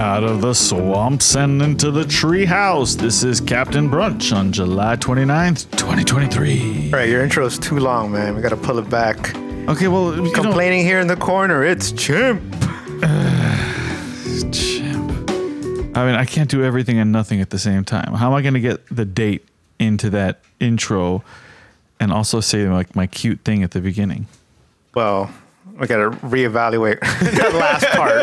Out of the swamps and into the treehouse. This is Captain Brunch on July 29th, 2023. All right, your intro is too long, man. We got to pull it back. Okay, well, you Complaining here in the corner, it's Chimp. Chimp. I mean, I can't do everything and nothing at the same time. How am I going to get the date into that intro and also say like my cute thing at the beginning? Well, we got to reevaluate that last part,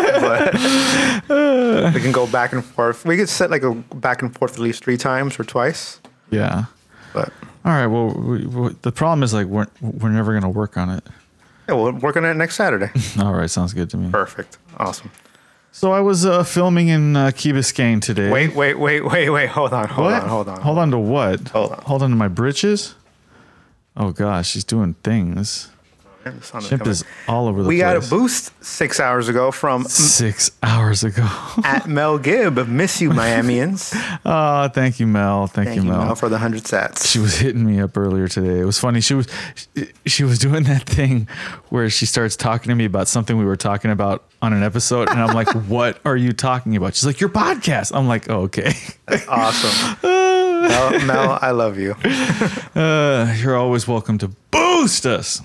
but we can go back and forth. We could set like a back and forth at least three times or twice. Yeah. But All right. Well, we, we, the problem is like we're we're never to work on it. yeah, we'll work on it next Saturday. All right, sounds good to me. Perfect. Awesome. So I was uh, filming in uh, Key Biscayne today. Wait, wait, wait, wait, wait. Hold on, hold what? on, hold on. Hold on to what? Hold on. Hold on to my britches. Oh gosh, she's doing things. The sun is is all over the We got a boost six hours ago from Six hours ago. at Mel Gibb. Miss you, Miamians. oh, thank you, Mel. Thank, Thank you, Mel. Mel, for the hundred sats. she was hitting me up earlier today. It was funny. She was she was doing that thing where she starts talking to me about something we were talking about on an episode, and I'm like, "What are you talking about?" She's like, "Your podcast." I'm like, oh, "Okay." awesome. Mel, Mel, I love you. Uh, you're always welcome to boost us.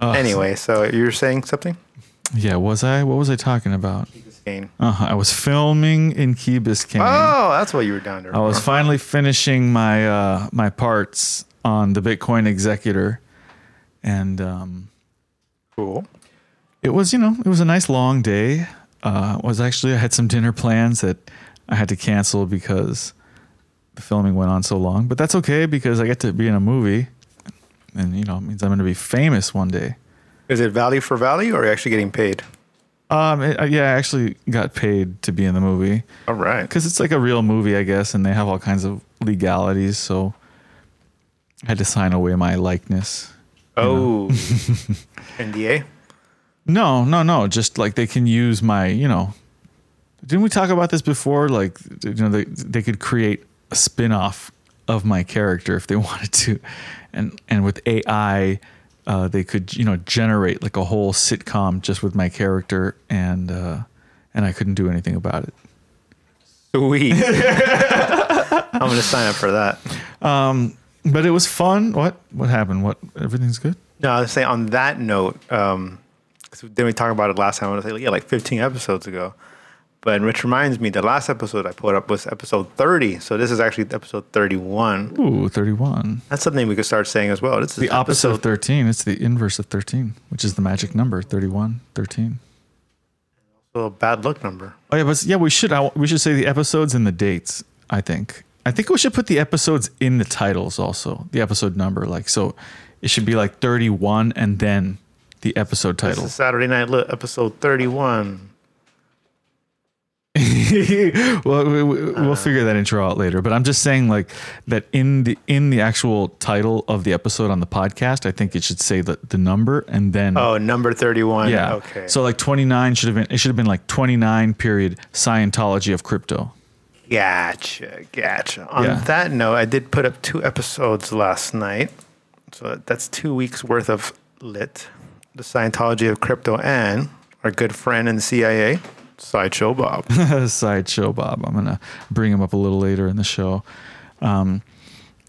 Anyway, so you're saying something? Yeah, was I? What was I talking about? Uh-huh. I was filming in Key Biscayne. Oh, that's what you were down there. I was finally finishing my uh, my parts on the Bitcoin Executor, and um, cool. it was you know it was a nice long day. Uh, was actually I had some dinner plans that I had to cancel because the filming went on so long, but that's okay because I get to be in a movie, and you know it means I'm going to be famous one day. Is it value for value, or are you actually getting paid? Um, it, uh, yeah, I actually got paid to be in the movie. All right. because it's like a real movie, I guess, and they have all kinds of legalities. So I had to sign away my likeness. Oh, NDA. No, no, no. Just like they can use my, you know. Didn't we talk about this before? Like, you know, they they could create a spin-off of my character if they wanted to, and and with AI, uh, they could you know generate like a whole sitcom just with my character, and uh, and I couldn't do anything about it. Sweet. I'm gonna sign up for that. But it was fun. What what happened? What everything's good? No, I was saying on that note, um, 'cause didn't we talked about it last time? I was like, yeah, like 15 episodes ago. But which reminds me, the last episode I put up was episode 30. So this is actually episode 31. Ooh, 31. That's something we could start saying as well. This is The opposite of episode 13. It's the inverse of 13, which is the magic number 31, 13. a bad luck number. Oh, yeah, but yeah, we should I, we should say the episodes and the dates, I think. I think we should put the episodes in the titles also, the episode number. Like, so it should be like 31 and then the episode This title. is Saturday Night episode 31. well, we, we, we'll uh. figure that intro out later. But I'm just saying, like that in the in the actual title of the episode on the podcast, I think it should say the, the number and then Oh, number 31. yeah. Okay. So like 29 should have been it should have been like 29 period Scientology of crypto. Gotcha, gotcha. On Yeah. that note, I did put up two episodes last night. So that's two weeks worth of lit, the Scientology of crypto, and our good friend in the CIA, Sideshow Bob. Sideshow Bob. I'm gonna bring him up a little later in the show. Um,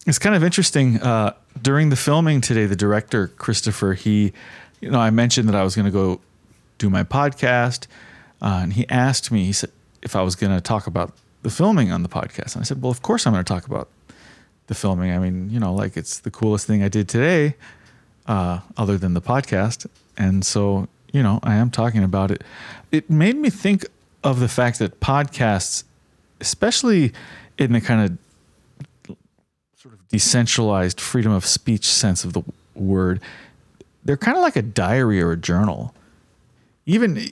it's kind of interesting. Uh, during the filming today, the director Christopher, he, you know, I mentioned that I was gonna go do my podcast, uh, and he asked me, he said, if I was gonna talk about the filming on the podcast, and I said, well, of course I'm gonna talk about the filming. I mean, you know, like it's the coolest thing I did today, uh, other than the podcast. And so, you know, I am talking about it. It made me think of the fact that podcasts, especially in the kind of sort of decentralized freedom of speech sense of the word, they're kind of like a diary or a journal. Even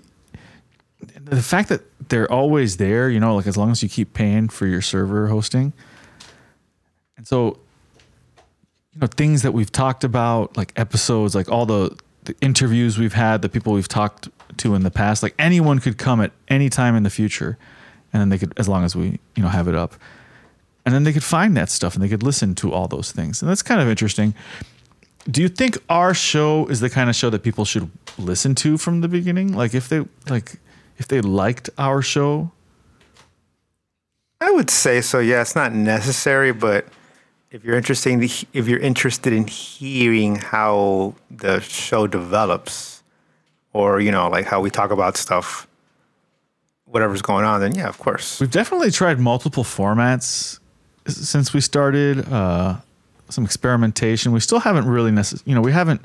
the fact that they're always there, you know, like as long as you keep paying for your server hosting. And so, you know, things that we've talked about, like episodes, like all the, the interviews we've had, the people we've talked to in the past, like anyone could come at any time in the future. And then they could, as long as we, you know, have it up. And then they could find that stuff and they could listen to all those things. And that's kind of interesting. do you think our show is the kind of show that people should listen to from the beginning? Like if they like if they liked our show, I would say so. Yeah, it's not necessary, but if you're interested, in if you're interested in hearing how the show develops, or you know, like how we talk about stuff, whatever's going on, then yeah, of course. we've definitely tried multiple formats since we started. Uh, some experimentation. We still haven't really necess- you know, we haven't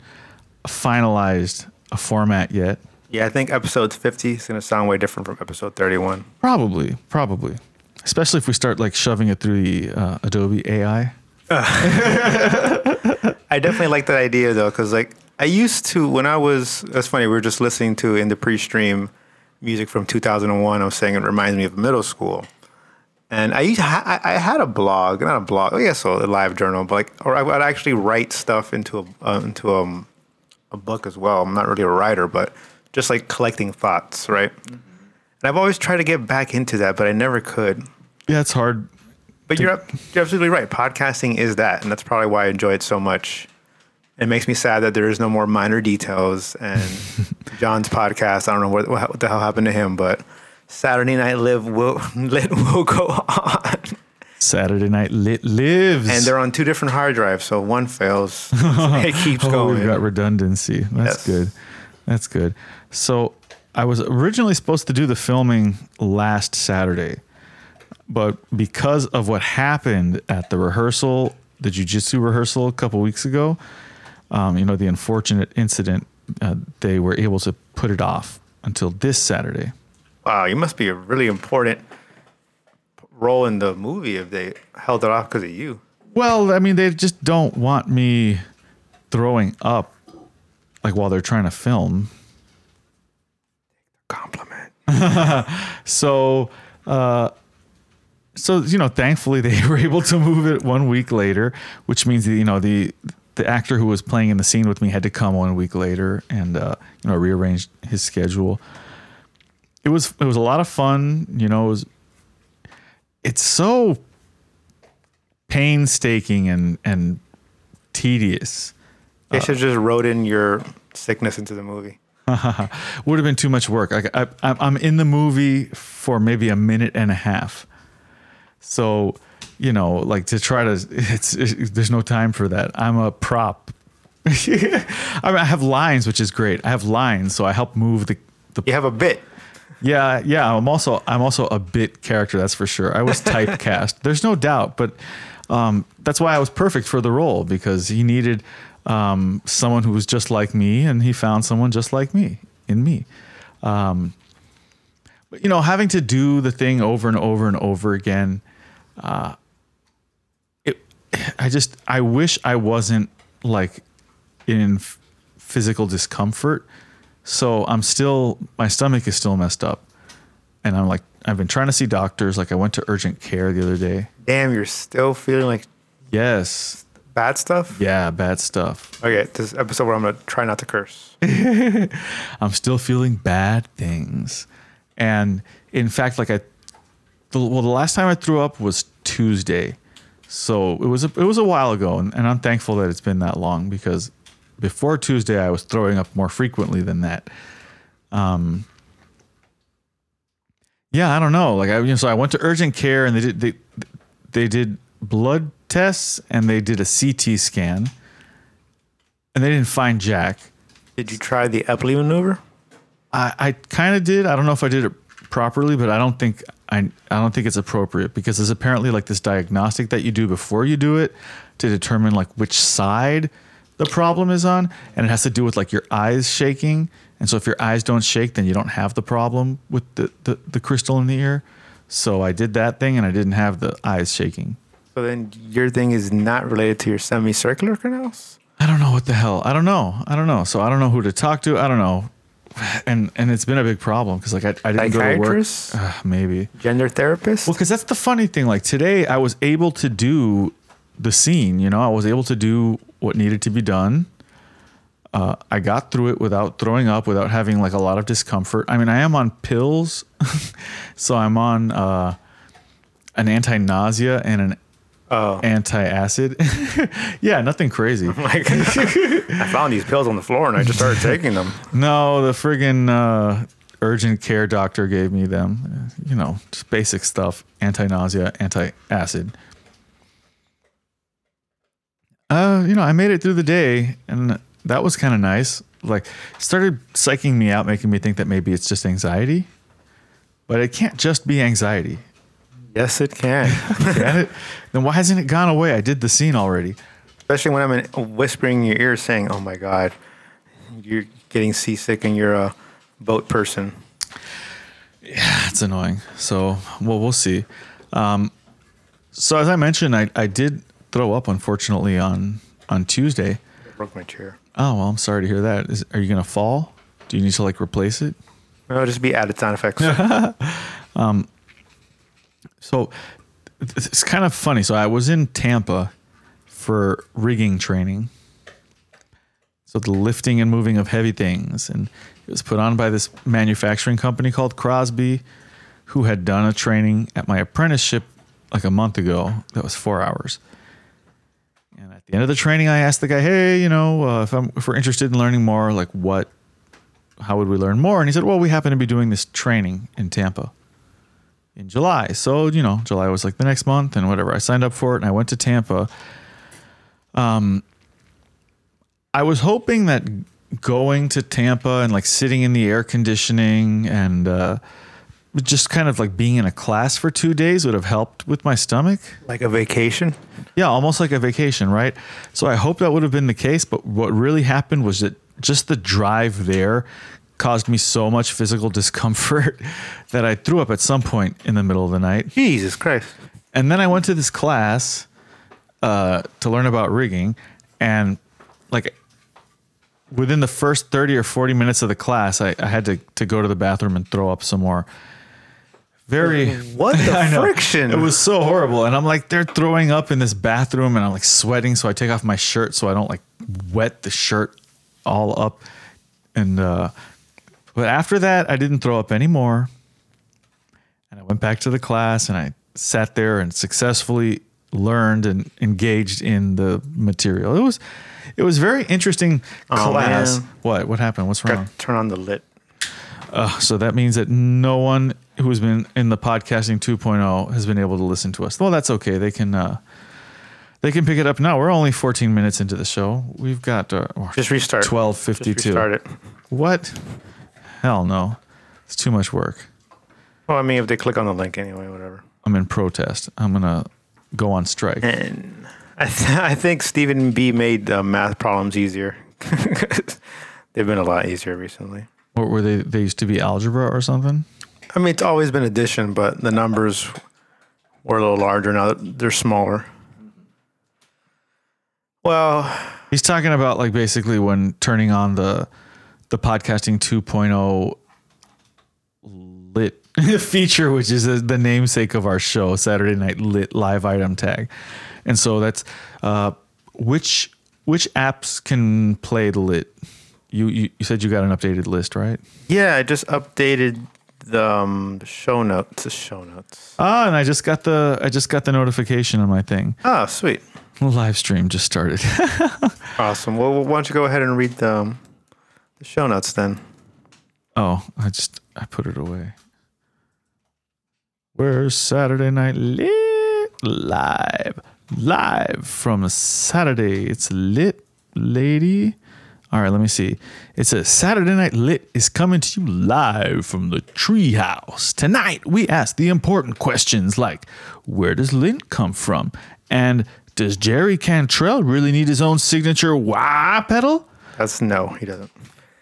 finalized a format yet. Yeah, I think episode 50 is going to sound way different from episode 31. Probably, probably. Especially if we start like shoving it through the uh, Adobe AI. I definitely like that idea though, because like I used to when I was. That's funny. We were just listening to in the pre-stream music from 2001. I was saying it reminds me of middle school, and I used I, I had a blog, not a blog. Oh yeah, so a live journal, but like or I would actually write stuff into a uh, into um, a book as well. I'm not really a writer, but just like collecting thoughts, right? And I've always tried to get back into that, but I never could. Yeah, it's hard. But you're you're absolutely right. Podcasting is that, and that's probably why I enjoy it so much. It makes me sad that there is no more minor details. And John's podcast, I don't know what, what the hell happened to him, but Saturday Night Live will lit will go on, Saturday Night Lit lives. and they're on two different hard drives, so one fails, it keeps oh, going. we've got redundancy. That's Yes. good. That's good. So I was originally supposed to do the filming last Saturday, but because of what happened at the rehearsal, the jujitsu rehearsal a couple weeks ago, um, you know, the unfortunate incident, uh, they were able to put it off until this Saturday. wow, you must be a really important role in the movie if they held it off because of you. Well, I mean, they just don't want me throwing up like while they're trying to film. Compliment. So, uh, so you know, thankfully they were able to move it one week later, which means that, you know the the actor who was playing in the scene with me had to come one week later and uh, you know rearrange his schedule. It was it was a lot of fun. You know, it was it's so painstaking and and tedious. They should just wrote in your sickness into the movie. would have been too much work. Like I, I, I'm in the movie for maybe a minute and a half, so you know, like to try to, it's, it's there's no time for that. I'm a prop. I mean, I have lines, which is great. I have lines, so I help move the the. You have a bit. Yeah, yeah. I'm also I'm also a bit character. That's for sure. I was typecast. There's no doubt, but um, that's why I was perfect for the role because he needed um, someone who was just like me, and he found someone just like me in me. Um, but you know, having to do the thing over and over and over again, uh, it. I just I wish I wasn't like in f- physical discomfort. So I'm still my stomach is still messed up, and I'm like I've been trying to see doctors. Like I went to urgent care the other day. Damn, you're still feeling like Yes, bad stuff? yeah, bad stuff. Okay, this episode where I'm gonna try not to curse. I'm still feeling bad things, and in fact, like I, the, well, the last time I threw up was Tuesday, so it was a, it was a while ago, and, and I'm thankful that it's been that long because before Tuesday I was throwing up more frequently than that. Um, yeah, I don't know. Like I, you know, so I went to urgent care and they did they they did blood tests and they did a CT scan, and they didn't find Jack. Did you try the Epley maneuver? I, I kind of did. I don't know if I did it properly, but I don't think I I don't think it's appropriate because there's apparently like this diagnostic that you do before you do it to determine like which side the problem is on, and it has to do with like your eyes shaking. And so if your eyes don't shake, then you don't have the problem with the, the, the crystal in the ear. So I did that thing and I didn't have the eyes shaking. So then your thing is not related to your semicircular canals? I don't know what the hell. I don't know. I don't know. So I don't know who to talk to. I don't know. And and it's been a big problem because like I, I didn't go to work. Uh, maybe. Gender therapist? Well, because that's the funny thing. Like today, I was able to do the scene. You know, I was able to do what needed to be done. Uh, I got through it without throwing up, without having like a lot of discomfort. I mean, I am on pills, so I'm on uh, an anti-nausea and an Oh. anti-acid. yeah, nothing crazy. Like, I found these pills on the floor and I just started taking them. No, the friggin' uh, urgent care doctor gave me them. You know, just basic stuff: anti-nausea, anti-acid. Uh, you know, I made it through the day, and that was kind of nice. Like, started psyching me out, making me think that maybe it's just anxiety, but it can't just be anxiety. Yes, it can. Then why hasn't it gone away? I did the scene already. Especially when I'm in, whispering in your ear saying, oh my God, you're getting seasick and you're a boat person. Yeah, it's annoying. So, well, we'll see. Um, so as I mentioned, I, I did throw up unfortunately on on Tuesday. I broke my chair. Oh well, I'm sorry to hear that. Is, are you gonna fall? Do you need to like replace it? It'll just be added sound effects. So it's kind of funny. So I was in Tampa for rigging training. So the lifting and moving of heavy things, and it was put on by this manufacturing company called Crosby, who had done a training at my apprenticeship like a month ago. That was four hours. And at the end of the training, I asked the guy, "Hey, you know, uh, if I'm if we're interested in learning more, like what, how would we learn more?" And he said, "Well, we happen to be doing this training in Tampa." In July. So, you know, July was like the next month and whatever. I signed up for it and I went to Tampa. Um I was hoping that going to Tampa and like sitting in the air conditioning and uh just kind of like being in a class for 2 days would have helped with my stomach. like a vacation. Yeah, almost like a vacation, right? So I hope that would have been the case, but what really happened was that just the drive there caused me so much physical discomfort that I threw up at some point in the middle of the night. Jesus Christ. And then I went to this class uh, to learn about rigging, and like within the first thirty or forty minutes of the class, I, I had to to go to the bathroom and throw up some more. Very What the friction? It was so horrible, and I'm like they're throwing up in this bathroom, and I'm like sweating, so I take off my shirt so I don't like wet the shirt all up, and uh, but after that, I didn't throw up anymore. And I went back to the class and I sat there and successfully learned and engaged in the material. It was it was very interesting Oh, class. man. What? What happened? What's wrong? Turn on the lit. Uh, so that means that no one who's been in the podcasting 2.0 has been able to listen to us. Well, that's okay. They can uh, they can pick it up now. We're only 14 minutes into the show. We've got uh, Just restart. 12:52. Just restart it. What? Hell no. It's too much work. Well, I mean, if they click on the link anyway, whatever. I'm in protest. I'm gonna go on strike. And I, th- I think Stephen B made uh, math problems easier. They've been a lot easier recently. What were they? They used to be algebra or something. I mean, it's always been addition, but the numbers were a little larger now. They're smaller. Well, He's talking about like basically when turning on the the podcasting 2.0 lit feature, which is the namesake of our show, Saturday Night Lit live item tag. And so that's uh, which which apps can play the lit. You, you you said you got an updated list, right? yeah, I just updated the, um, the show notes. The show notes. Ah, and I just got the I just got the notification on my thing. Oh, sweet. The live stream just started. Awesome. Well, why don't you go ahead and read the, um, the show notes then? Oh, I just I put it away. Where's Saturday Night Lit live? Live from Saturday. It's lit, lady. All right, let me see. It says Saturday Night Lit is coming to you live from the treehouse. Tonight, we ask the important questions like where does lint come from? And does Jerry Cantrell really need his own signature wah pedal? That's no, he doesn't.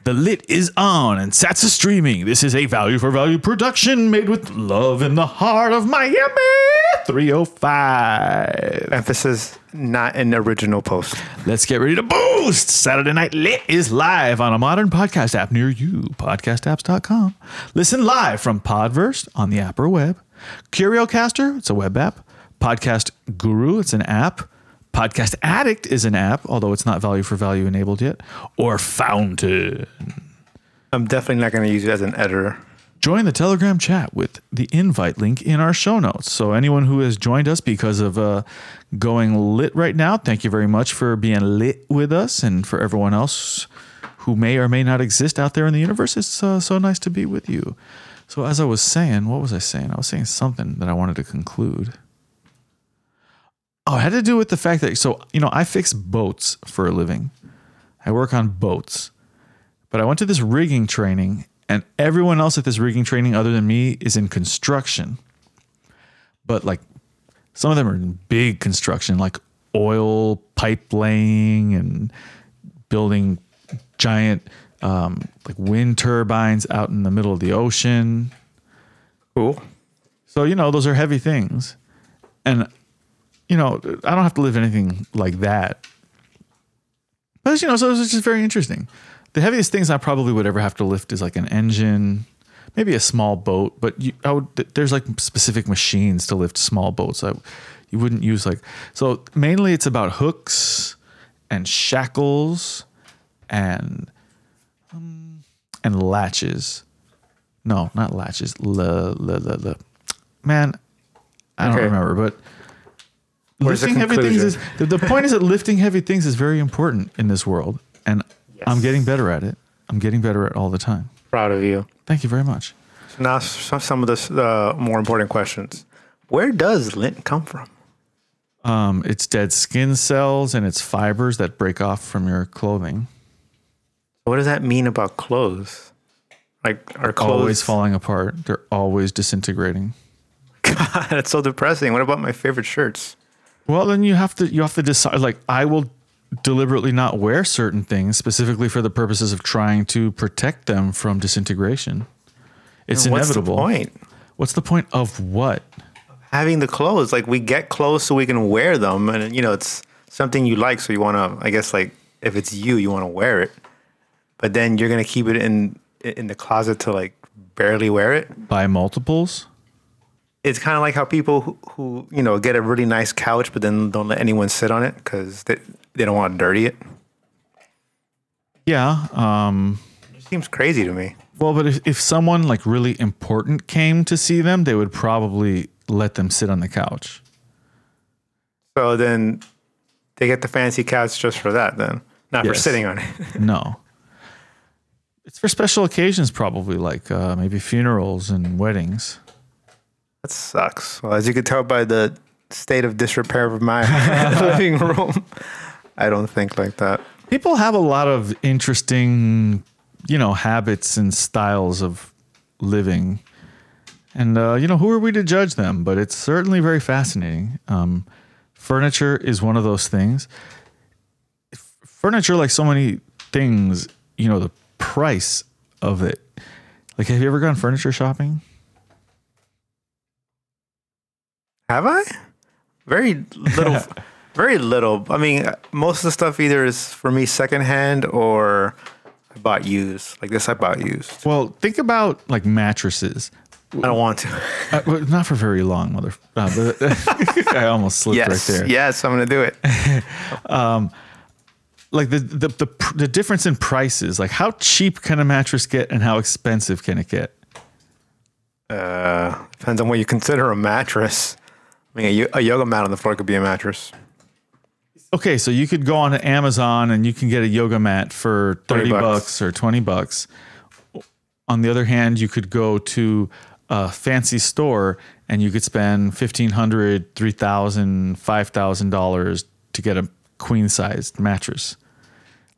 The lit is on and Sats is streaming. This is a value for value production made with love in the heart of Miami 305. Emphasis not an original post. Let's get ready to boost. Saturday Night Lit is live on a modern podcast app near you. Podcastapps.com. Listen live from Podverse on the app or web. Curiocaster, it's a web app. Podcast Guru, it's an app. Podcast Addict is an app, although it's not value for value enabled yet. Or Fountain. I'm definitely not going to use it as an editor. join the Telegram chat with the invite link in our show notes. So, anyone who has joined us because of uh, going lit right now, thank you very much for being lit with us. And for everyone else who may or may not exist out there in the universe, it's uh, so nice to be with you. So, as I was saying, what was I saying? I was saying something that I wanted to conclude. Oh, it had to do with the fact that, so, you know, I fix boats for a living, I work on boats. But I went to this rigging training and everyone else at this rigging training other than me is in construction but like some of them are in big construction like oil pipe laying and building giant um, like wind turbines out in the middle of the ocean Cool. so you know those are heavy things and you know i don't have to live anything like that but you know so it's just very interesting the heaviest things I probably would ever have to lift is like an engine, maybe a small boat. But you, I would, there's like specific machines to lift small boats. I, you wouldn't use like so. Mainly, it's about hooks and shackles and um, and latches. No, not latches. Le, le, le, le. Man, I don't Okay. remember, but. Where's lifting heavy things is the, the point is that lifting heavy things is very important in this world, and I'm getting better at it. I'm getting better at it all the time. Proud of you. Thank you very much. So now some of the uh, more important questions. Where does lint come from? Um, it's dead skin cells and it's fibers that break off from your clothing. What does that mean about clothes? Like our clothes Always falling apart. They're always disintegrating. God, that's so depressing. What about my favorite shirts? Well, then you have to you have to decide. Like I will deliberately not wear certain things specifically for the purposes of trying to protect them from disintegration. It's What's inevitable. the point? What's the point of what? Having the clothes, like we get clothes so we can wear them, and you know it's something you like, so you want to. I guess like if it's you, you want to wear it, but then you're gonna keep it in in the closet to like barely wear it. Buy multiples? It's kind of like how people who, who you know get a really nice couch, but then don't let anyone sit on it because they they don't want to dirty it. Yeah. Um, It seems crazy to me. Well, but if, if someone like really important came to see them, they would probably let them sit on the couch. So then they get the fancy couch just for that, then not for sitting on it. No. It's for special occasions, probably like uh, maybe funerals and weddings. That sucks. Well, as you can tell by the state of disrepair of my living room, I don't think like that. People have a lot of interesting, you know, habits and styles of living. And, uh, you know, who are we to judge them? But it's certainly very fascinating. Um, furniture is one of those things. Furniture, like so many things, you know, the price of it. Like, have you ever gone furniture shopping? Have I? Very little. very little. I mean, most of the stuff either is for me secondhand or I bought used. Like this, I bought used. Well, think about like mattresses. I don't want to. Uh, well, not for very long, mother. Uh, but I almost slipped yes, right there. yes, I'm gonna do it. Like the, the the the difference in prices. Like how cheap can a mattress get, and how expensive can it get? Uh, depends on what you consider a mattress. I mean, a, a yoga mat on the floor could be a mattress. Okay, so you could go on to Amazon and you can get a yoga mat for 30 bucks. bucks or 20 bucks. On the other hand, you could go to a fancy store and you could spend $1,500, $3,000, $5,000 to get a queen sized mattress.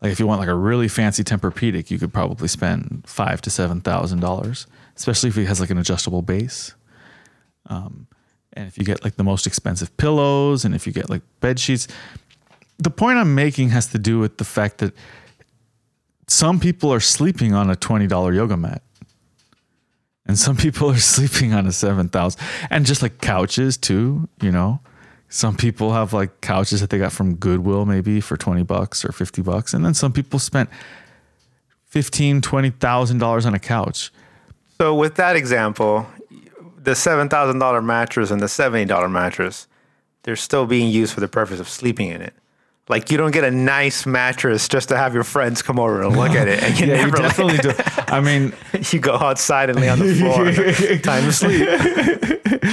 Like if you want like a really fancy Tempur-Pedic, you could probably spend five to seven thousand dollars, especially if it has like an adjustable base. Um, and if you get like the most expensive pillows, and if you get like bed sheets, the point I'm making has to do with the fact that some people are sleeping on a twenty dollar yoga mat, and some people are sleeping on a seven thousand, and just like couches too. You know, some people have like couches that they got from Goodwill maybe for twenty bucks or fifty bucks, and then some people spent fifteen, twenty thousand dollars on a couch. So with that example, the seven thousand dollar mattress and the seventy dollar mattress, they're still being used for the purpose of sleeping in it. Like you don't get a nice mattress just to have your friends come over and look at it, and you Yeah, you definitely do. I mean, you go outside and lay on the floor. Time to sleep.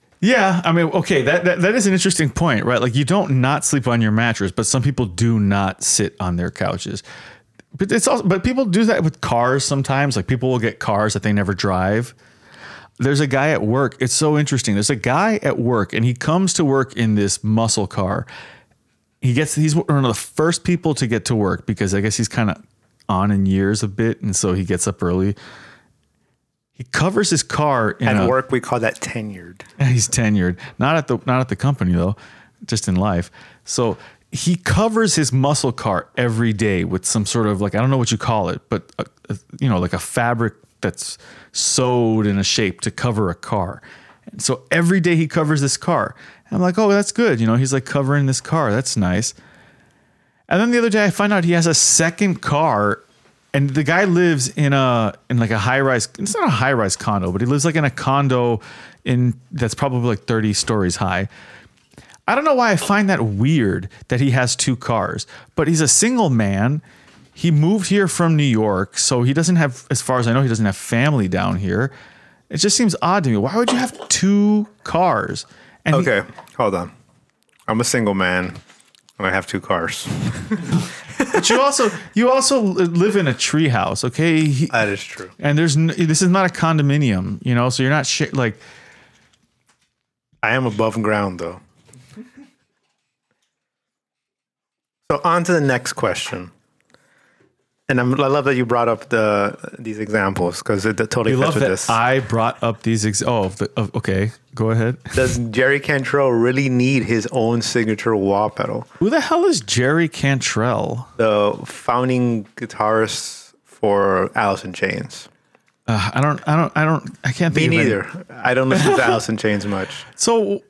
yeah, I mean, okay, that, that that is an interesting point, right? Like you don't not sleep on your mattress, but some people do not sit on their couches. But it's also, but people do that with cars sometimes. Like people will get cars that they never drive. There's a guy at work. It's so interesting. There's a guy at work, and he comes to work in this muscle car. He gets he's one of the first people to get to work because I guess he's kind of on in years a bit, and so he gets up early. He covers his car in At a, work, we call that tenured. He's tenured, not at the not at the company though, just in life. So he covers his muscle car every day with some sort of like I don't know what you call it, but a, a- you know like a fabric that's sewed in a shape to cover a car. And so every day he covers this car. And I'm like, oh, that's good. You know, he's like covering this car. That's nice. And then the other day I find out he has a second car and the guy lives in a in like a high rise it's not a high rise condo, but he lives like in a condo in that's probably like 30 stories high. I don't know why I find that weird that he has two cars, but he's a single man. He moved here from New York, so he doesn't have as far as I know he doesn't have family down here. It just seems odd to me. Why would you have two cars? And he- Okay, hold on. I'm a single man, and I have two cars. but you also you also live in a treehouse, okay? He- That is true. and there's n- this is not a condominium, you know, so you're not like I am above ground though. So on to the next question. And I'm, I love that you brought up the these examples because it totally you fits love with that this. I brought up these. Ex- oh, the, oh, okay, go ahead. Does Jerry Cantrell really need his own signature wah pedal? Who the hell is Jerry Cantrell? The founding guitarist for Alice in Chains. Uh, I don't, I don't, I don't, I can't Me think. of any- neither. I don't listen to Alice in Chains much, So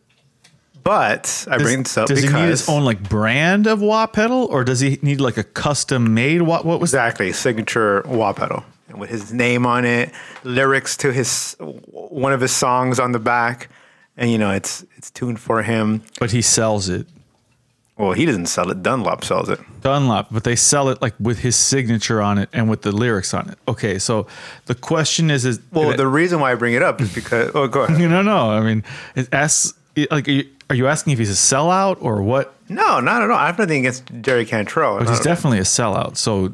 but I bring this up does because he need his own like brand of wah pedal, or does he need like a custom made wah? What was? Exactly, signature wah pedal with his name on it, lyrics to his one of his songs on the back, and you know it's it's tuned for him. But he sells it. Well, he doesn't sell it. Dunlop sells it. Dunlop, but they sell it like with his signature on it and with the lyrics on it. Okay, so the question is, is Well, the reason why I bring it up is because oh, go ahead. know, no, I mean, it asks like, are you, asking if he's a sellout or what? No, not at all. I have nothing against Jerry Cantrell. But he's definitely a sellout. So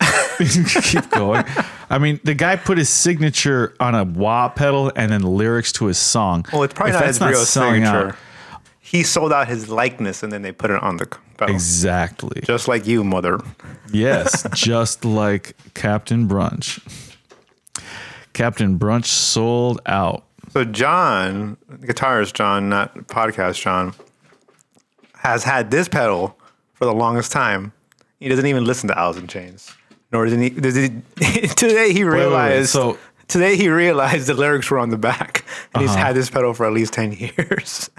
keep going. I mean, the guy put his signature on a wah pedal and then lyrics to his song. well, it's probably If not his real selling out- signature. He sold out his likeness and then they put it on the pedal. Exactly. Just like you, mother. Yes, just like Captain Brunch. Captain Brunch sold out. So John, guitarist John, not podcast John, has had this pedal for the longest time. He doesn't even listen to Alice in Chains, nor does he. Does he today he wait, wait. realized. So- today he realized the lyrics were on the back, and he's Uh-huh. had this pedal for at least ten years.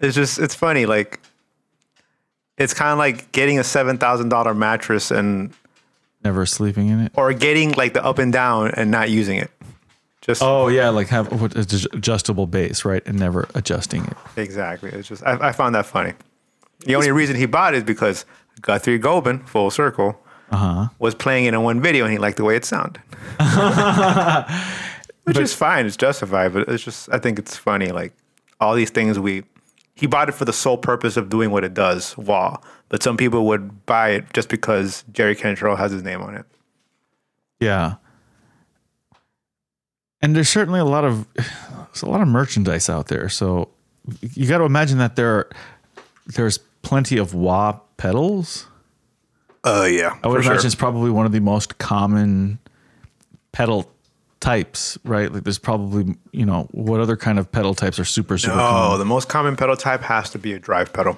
it's just it's funny, like it's kind of like getting a seven thousand dollar mattress and Never sleeping in it. or getting like the up and down and not using it. Just Oh yeah, like have what is adjustable base, right? And never adjusting it. Exactly. It's just I, I found that funny. The only reason he bought it is because Guthrie Govan, full circle, Uh-huh. was playing it in one video and he liked the way it sounded. Which is fine, it's justified, but it's just I think it's funny. Like all these things we he bought it for the sole purpose of doing what it does, Wow! But some people would buy it just because Jerry Cantrell has his name on it. Yeah. And there's certainly a lot of there's a lot of merchandise out there. So you got to imagine that there are, there's plenty of wah pedals. Oh yeah. I would imagine sure. it's probably one of the most common pedal types, right? Like there's probably, you know, what other kind of pedal types are super super Oh, common? the most common pedal type has to be a drive pedal.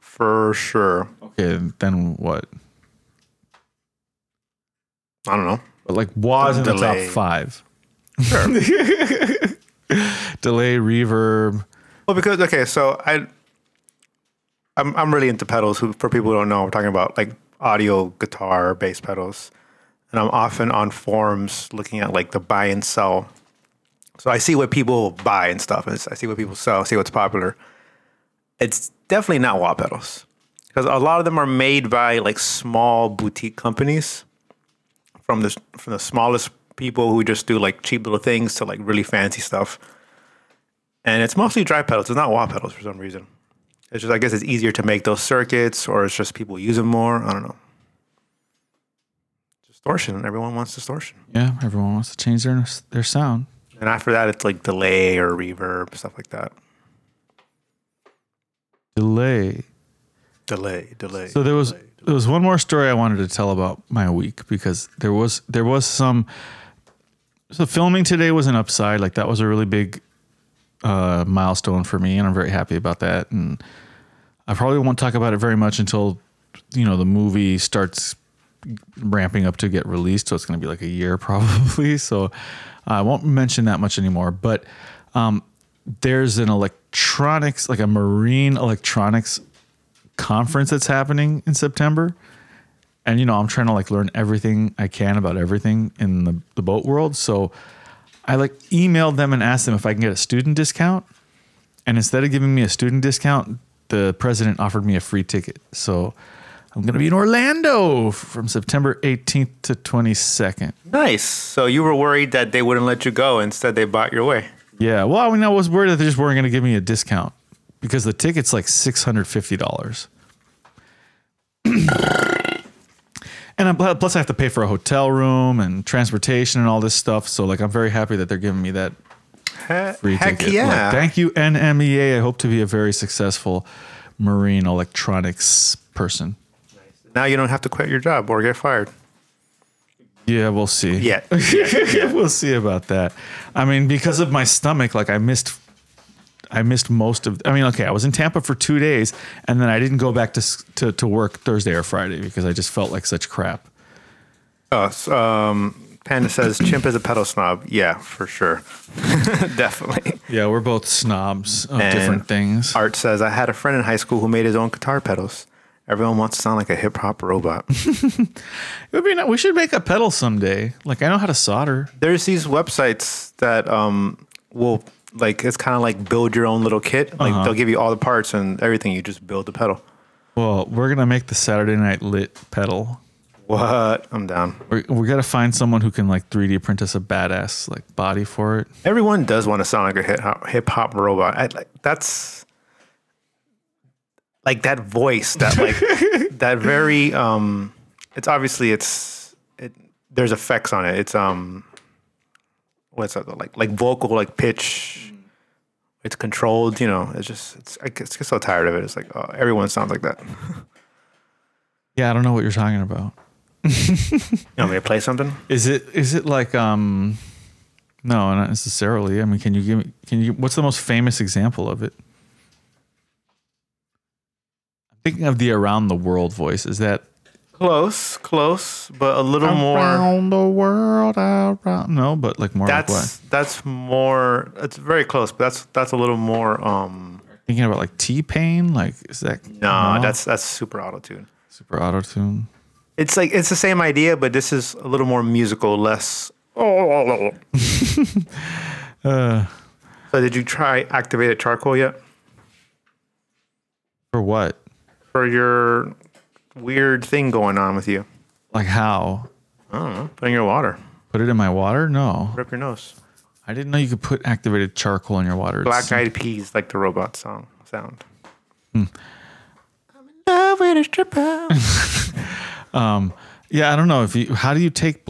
For sure. Okay, then what? I don't know. But like wah's in the top Delay. 5. Sure. Delay, reverb. Well, because okay, so I, I'm I'm really into pedals. Who for people who don't know, we're talking about like audio, guitar, bass pedals, and I'm often on forums looking at like the buy and sell. So I see what people buy and stuff, and I see what people sell, see what's popular, it's definitely not wah pedals because a lot of them are made by like small boutique companies from the from the smallest people who just do like cheap little things to like really fancy stuff. And it's mostly dry pedals. It's not wah pedals for some reason. It's just I guess it's easier to make those circuits, or it's just people use them more. I don't know. Distortion. Everyone wants distortion. Yeah, everyone wants to change their their sound. And after that, it's like delay or reverb, stuff like that. Delay. Delay, delay. So there was delay, delay. there was one more story I wanted to tell about my week because there was there was some so filming today was an upside like that was a really big uh, milestone for me and I'm very happy about that and I probably won't talk about it very much until you know the movie starts ramping up to get released so it's going to be like a year probably so I won't mention that much anymore but um, there's an electronics like a marine electronics conference that's happening in September. And you know, I'm trying to like learn everything I can about everything in the, the boat world. So I like emailed them and asked them if I can get a student discount. And instead of giving me a student discount, the president offered me a free ticket. So I'm going to be in Orlando from September 18th to 22nd. Nice. So you were worried that they wouldn't let you go. Instead, they bought your way. Yeah. Well, I mean, I was worried that they just weren't going to give me a discount because the ticket's like $650. and I'm, plus, I have to pay for a hotel room and transportation and all this stuff. So, like, I'm very happy that they're giving me that free heck ticket. yeah. Like, thank you, NMEA. I hope to be a very successful marine electronics person. now you don't have to quit your job or get fired. Yeah, we'll see. Yeah, we'll see about that. I mean, because of my stomach, like I missed, I missed most of. I mean, okay, I was in Tampa for two days, and then I didn't go back to to, to work Thursday or Friday because I just felt like such crap. Oh, um, Panda says Chimp is a pedal snob. Yeah, for sure. Definitely. Yeah, we're both snobs of And different things. Art says I had a friend in high school who made his own guitar pedals. Everyone wants to sound like a hip hop robot. It would be. ni- We should make a pedal someday. Like I know how to solder. There's these websites that um will like it's kind of like build your own little kit. Like Uh-huh. they'll give you all the parts and everything. You just build the pedal. Well, we're gonna make the Saturday Night Lit pedal. What? I'm down. We we gotta find someone who can like 3D print us a badass like body for it. Everyone does want to sound like a hip hop, hip hop robot. I, like that's like that voice, that like that very um. It's obviously it's it. There's effects on it. It's um. What's that like? Like vocal, like pitch. It's controlled. You know. It's just. It's. I get, get so tired of it. It's like oh, everyone sounds like that. Yeah, I don't know what you're talking about. You want me to play something? Is it is it like um no, not necessarily. I mean, can you give me can you what's the most famous example of it? I'm thinking of the around the world voice. Is that Close, close, but a little more. around the world around no, but like more That's what? that's more. It's very close, but that's that's a little more. Um, Thinking about like T Pain, like is that no, that's that's super auto tune. super auto tune. It's like it's the same idea, but this is a little more musical, less. Oh, so Uh did you try activated charcoal yet for what? for your weird thing going on with you? Like how? I don't know. Put in your water. Put it in my water? No. Rip your nose. I didn't know you could put activated charcoal in your water. Black Eyed Peas, like the robot song sound. Hmm. I'm in love with a stripper. Yeah, I don't know if you. How do you take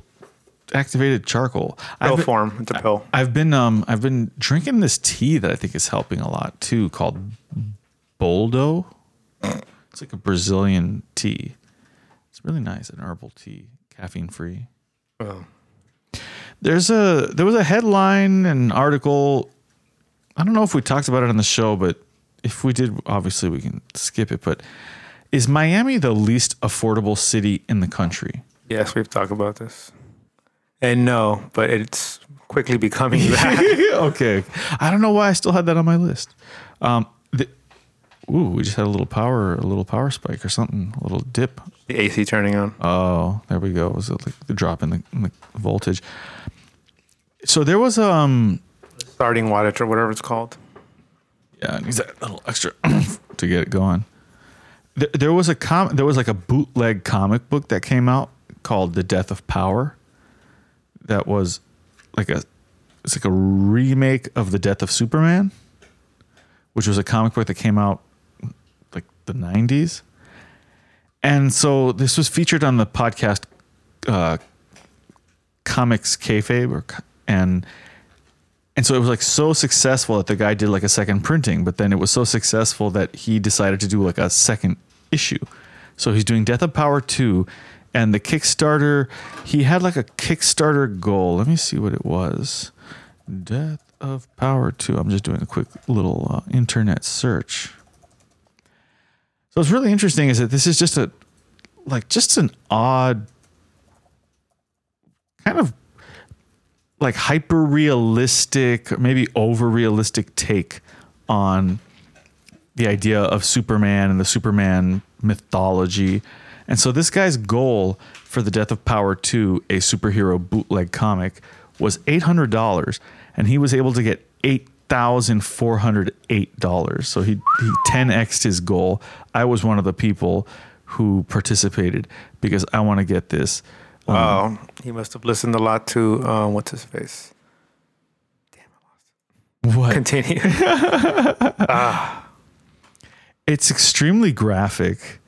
activated charcoal? Pill been, form. It's a pill. I've been um I've been drinking this tea that I think is helping a lot too, called Boldo. It's like a Brazilian tea. It's really nice, an herbal tea, caffeine free. Oh. There's a there was a headline and article. I don't know if we talked about it on the show, but if we did, obviously we can skip it. But is Miami the least affordable city in the country? Yes, we've talked about this. And no, but it's quickly becoming that. okay. I don't know why I still had that on my list. Um, ooh, we just had a little power, a little power spike or something, a little dip. the AC turning on. Oh, there we go. Was it like the drop in the, in the voltage? So there was um Starting wattage or whatever it's called. yeah, it needs that little extra to get it going. There, there was a com- there was like a bootleg comic book that came out called The Death of Power. That was like a it's like a remake of The Death of Superman, which was a comic book that came out the 90s. And so this was featured on the podcast uh, Comics Kayfabe, or, and and so it was like so successful that the guy did like a second printing, but then it was so successful that he decided to do like a second issue. So he's doing Death of Power 2 and the Kickstarter, he had like a Kickstarter goal. Let me see what it was. Death of Power 2. I'm just doing a quick little uh, internet search. So what's really interesting is that this is just a like just an odd kind of like hyper realistic, maybe over realistic take on the idea of Superman and the Superman mythology. And so this guy's goal for the Death of Power 2, a superhero bootleg comic, was $800 and he was able to get $8,408. So he he 10x'd his goal. I was one of the people who participated because I want to get this. Um, Wow, he must have listened a lot to um, what's his face. Damn, I lost. What? Continue. it's extremely graphic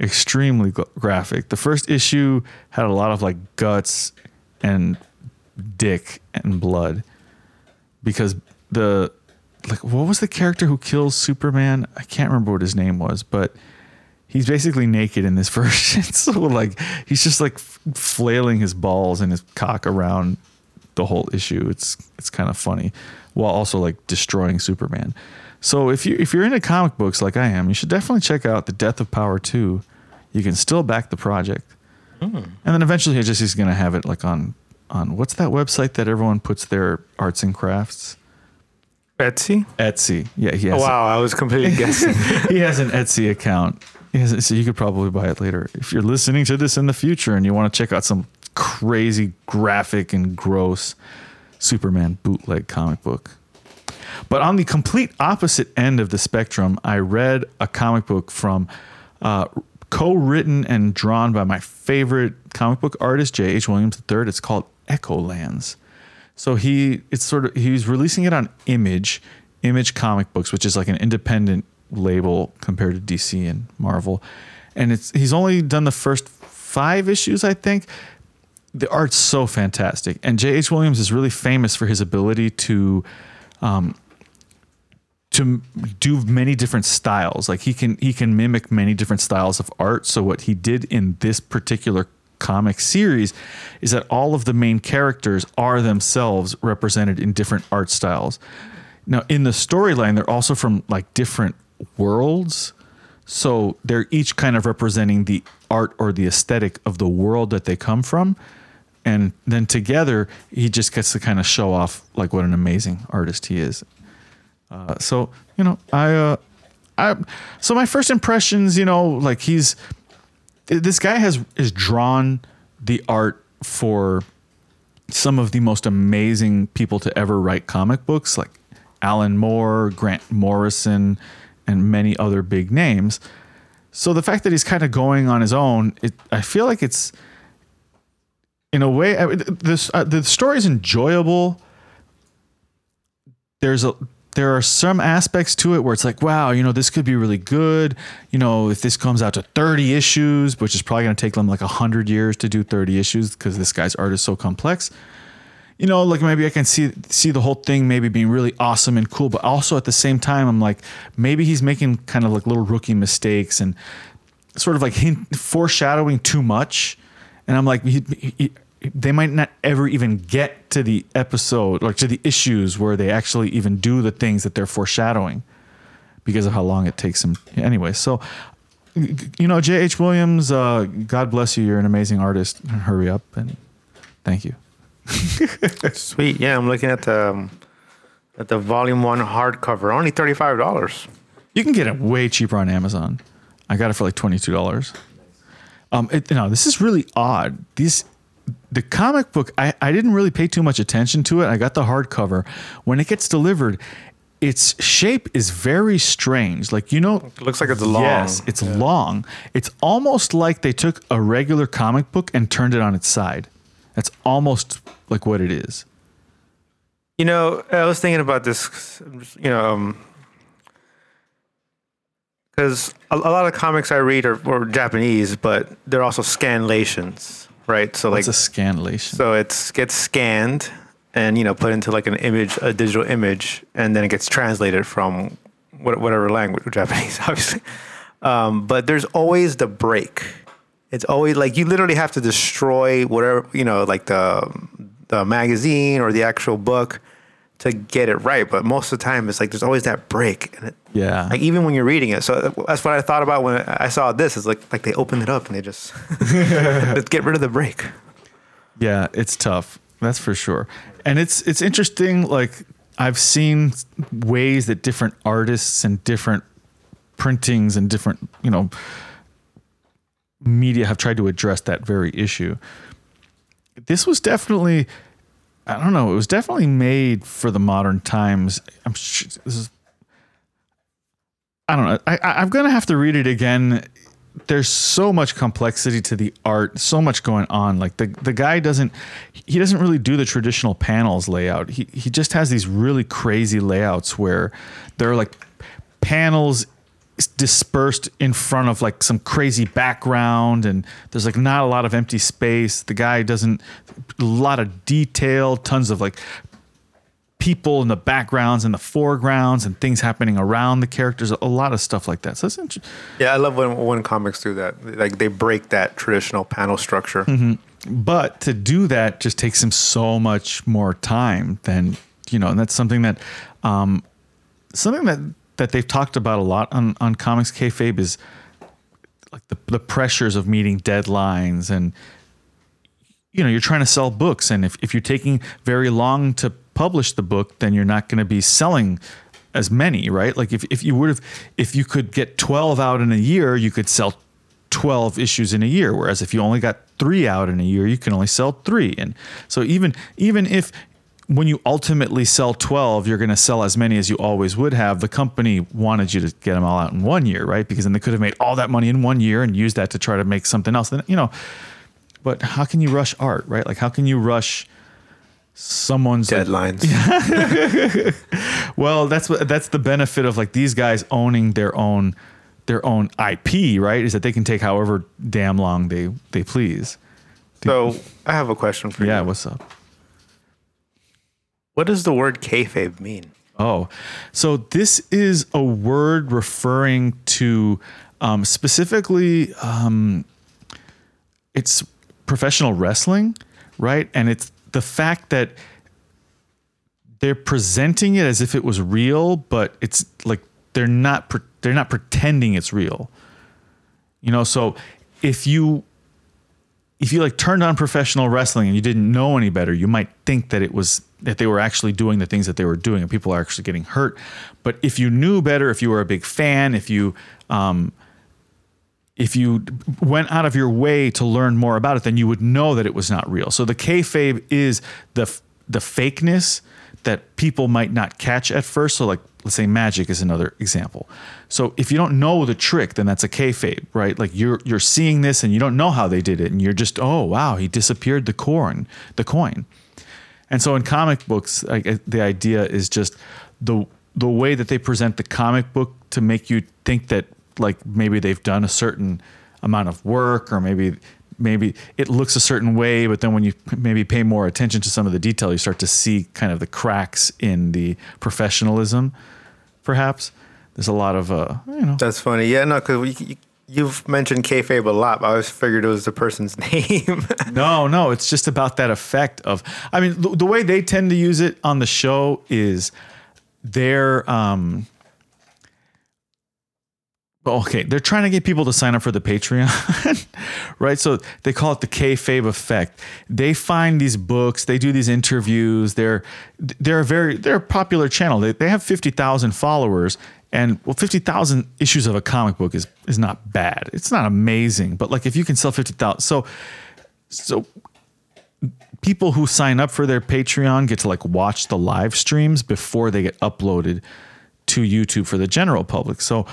extremely graphic the first issue had a lot of like guts and dick and blood because the like what was the character who kills superman? I can't remember what his name was but he's basically naked in this version. So like he's just like f- flailing his balls and his cock around the whole issue. It's it's kind of funny while also like destroying superman. So if you if you're into comic books like i am you should definitely check out the death of power 2 you can still back the project. Hmm. And then eventually he just he's going to have it like on on what's that website that everyone puts their arts and crafts Etsy? etsy yeah he Oh, has wow, I was completely guessing. he has an Etsy account. He has, so you could probably buy it later. If you're listening to this in the future and you want to check out some crazy graphic and gross Superman bootleg comic book. But on the complete opposite end of the spectrum, I read a comic book from uh, co-written and drawn by my favorite comic book artist J.H. Williams III. It's called Echolands. So he it's sort of he's releasing it on Image, Image Comic Books, which is like an independent label compared to DC and Marvel. And it's he's only done the first 5 issues, I think. The art's so fantastic. And J.H. Williams is really famous for his ability to um, to do many different styles. Like he can he can mimic many different styles of art. So what he did in this particular comic series is that all of the main characters are themselves represented in different art styles. Now in the storyline they're also from like different worlds. So they're each kind of representing the art or the aesthetic of the world that they come from. And then together he just gets to kind of show off like what an amazing artist he is. Uh, so you know, I, uh, I, so my first impressions, you know, like he's this guy has is drawn the art for some of the most amazing people to ever write comic books, like Alan Moore, Grant Morrison, and many other big names. So the fact that he's kind of going on his own, it, I feel like it's in a way I, this uh, the story is enjoyable there's a there are some aspects to it where it's like wow you know this could be really good. You know if this comes out to 30 issues which is probably going to take them like 100 years to do 30 issues because this guy's art is so complex. You know like maybe i can see see the whole thing maybe being really awesome and cool but also at the same time i'm like maybe he's making kind of like little rookie mistakes and sort of like hint, foreshadowing too much. And i'm like he, he, they might not ever even get to the episode or to the issues where they actually even do the things that they're foreshadowing because of how long it takes them anyway so you know j.h williams uh, god bless you you're an amazing artist hurry up and thank you Sweet. Yeah, I'm looking at the um, at the volume one hardcover. Only thirty five dollars. You can get it way cheaper on Amazon. I got it for like twenty two dollars. Um, it, no, this is really odd. These the comic book. I I didn't really pay too much attention to it. I got the hardcover. When it gets delivered, its shape is very strange. Like you know, It looks like it's long. Yes, it's long. It's almost like they took a regular comic book and turned it on its side. That's almost like what it is. You know, I was thinking about this, you know, um, because a, a lot of comics I read are, are Japanese, but they're also scanlations, right? So like, It's a scanlation. so it gets scanned and you know put into like an image, a digital image, and then it gets translated from whatever language, Japanese, obviously. Um, but there's always the break. It's always like you literally have to destroy whatever you know, like the the magazine or the actual book to get it right. But most of the time, it's like there's always that break, and it, yeah. like even when you're reading it. So that's what I thought about when I saw this. Is like like they opened it up and they just let's get rid of the break. Yeah, it's tough. That's for sure. And it's it's interesting like I've seen ways that different artists and different printings and different, you know, media have tried to address that very issue. This was definitely I don't know, it was definitely made for the modern times. I'm sure this is I don't know. I, I'm gonna have to read it again there's so much complexity to the art, so much going on. Like the the guy doesn't he doesn't really do the traditional panels layout. He he just has these really crazy layouts where there are like panels dispersed in front of like some crazy background and there's like not a lot of empty space. The guy doesn't a lot of detail, tons of like people in the backgrounds and the foregrounds and things happening around the characters, a lot of stuff like that. So it's interesting. Yeah, I love when when comics do that. Like they break that traditional panel structure. but to do that just takes him so much more time than you know and that's something that um something that that they've talked about a lot on on comics kayfabe is like the, the pressures of meeting deadlines and you know you're trying to sell books and if, if you're taking very long to publish the book then you're not going to be selling as many right? Like if, if you would have if you could get 12 out in a year you could sell 12 issues in a year whereas if you only got three out in a year you can only sell three. And so even even if when you ultimately sell 12 you're going to sell as many as you always would have the company wanted you to get them all out in one year right because then they could have made all that money in one year and used that to try to make something else then you know but how can you rush art right like how can you rush someone's like, Deadlines. well, that's what that's the benefit of like these guys owning their own their own IP, right? Is that they can take however damn long they they please. So I have a question for Yeah, you. Yeah, what's up? What does the word kayfabe mean? Oh, so this is a word referring to um, specifically um, it's professional wrestling, right? And it's the fact that they're presenting it as if it was real, but it's like they're not pre- they're not pretending it's real. You know, so if you if you like turned on professional wrestling and you didn't know any better, you might think that it was that they were actually doing the things that they were doing and people are actually getting hurt. But if you knew better, if you were a big fan, if you um, if you went out of your way to learn more about it, then you would know that it was not real. So the kayfabe is the the fakeness that people might not catch at first. So like let's say magic is another example. So if you don't know the trick, then that's a kayfabe, right? Like you're you're seeing this and you don't know how they did it, and you're just oh wow he disappeared the coin the coin. And so in comic books, like, uh, the idea is just the the way that they present the comic book to make you think that like maybe they've done a certain amount of work or maybe maybe it looks a certain way but then when you maybe pay more attention to some of the detail you start to see kind of the cracks in the professionalism perhaps there's a lot of uh you know That's funny. Yeah, no, because you, you've mentioned kayfabe a lot. But I always figured it was the person's name. No, no, it's just about that effect of. I mean, the, the way they tend to use it on the show is they're um. Okay, they're trying to get people to sign up for the Patreon, right? So they call it the kayfabe effect. They find these books, they do these interviews. They're they're a very they're a popular channel. They they have fifty thousand followers, and well, fifty thousand issues of a comic book is is not bad. It's not amazing, but like if you can sell fifty thousand, so so people who sign up for their Patreon get to like watch the live streams before they get uploaded to YouTube for the general public. So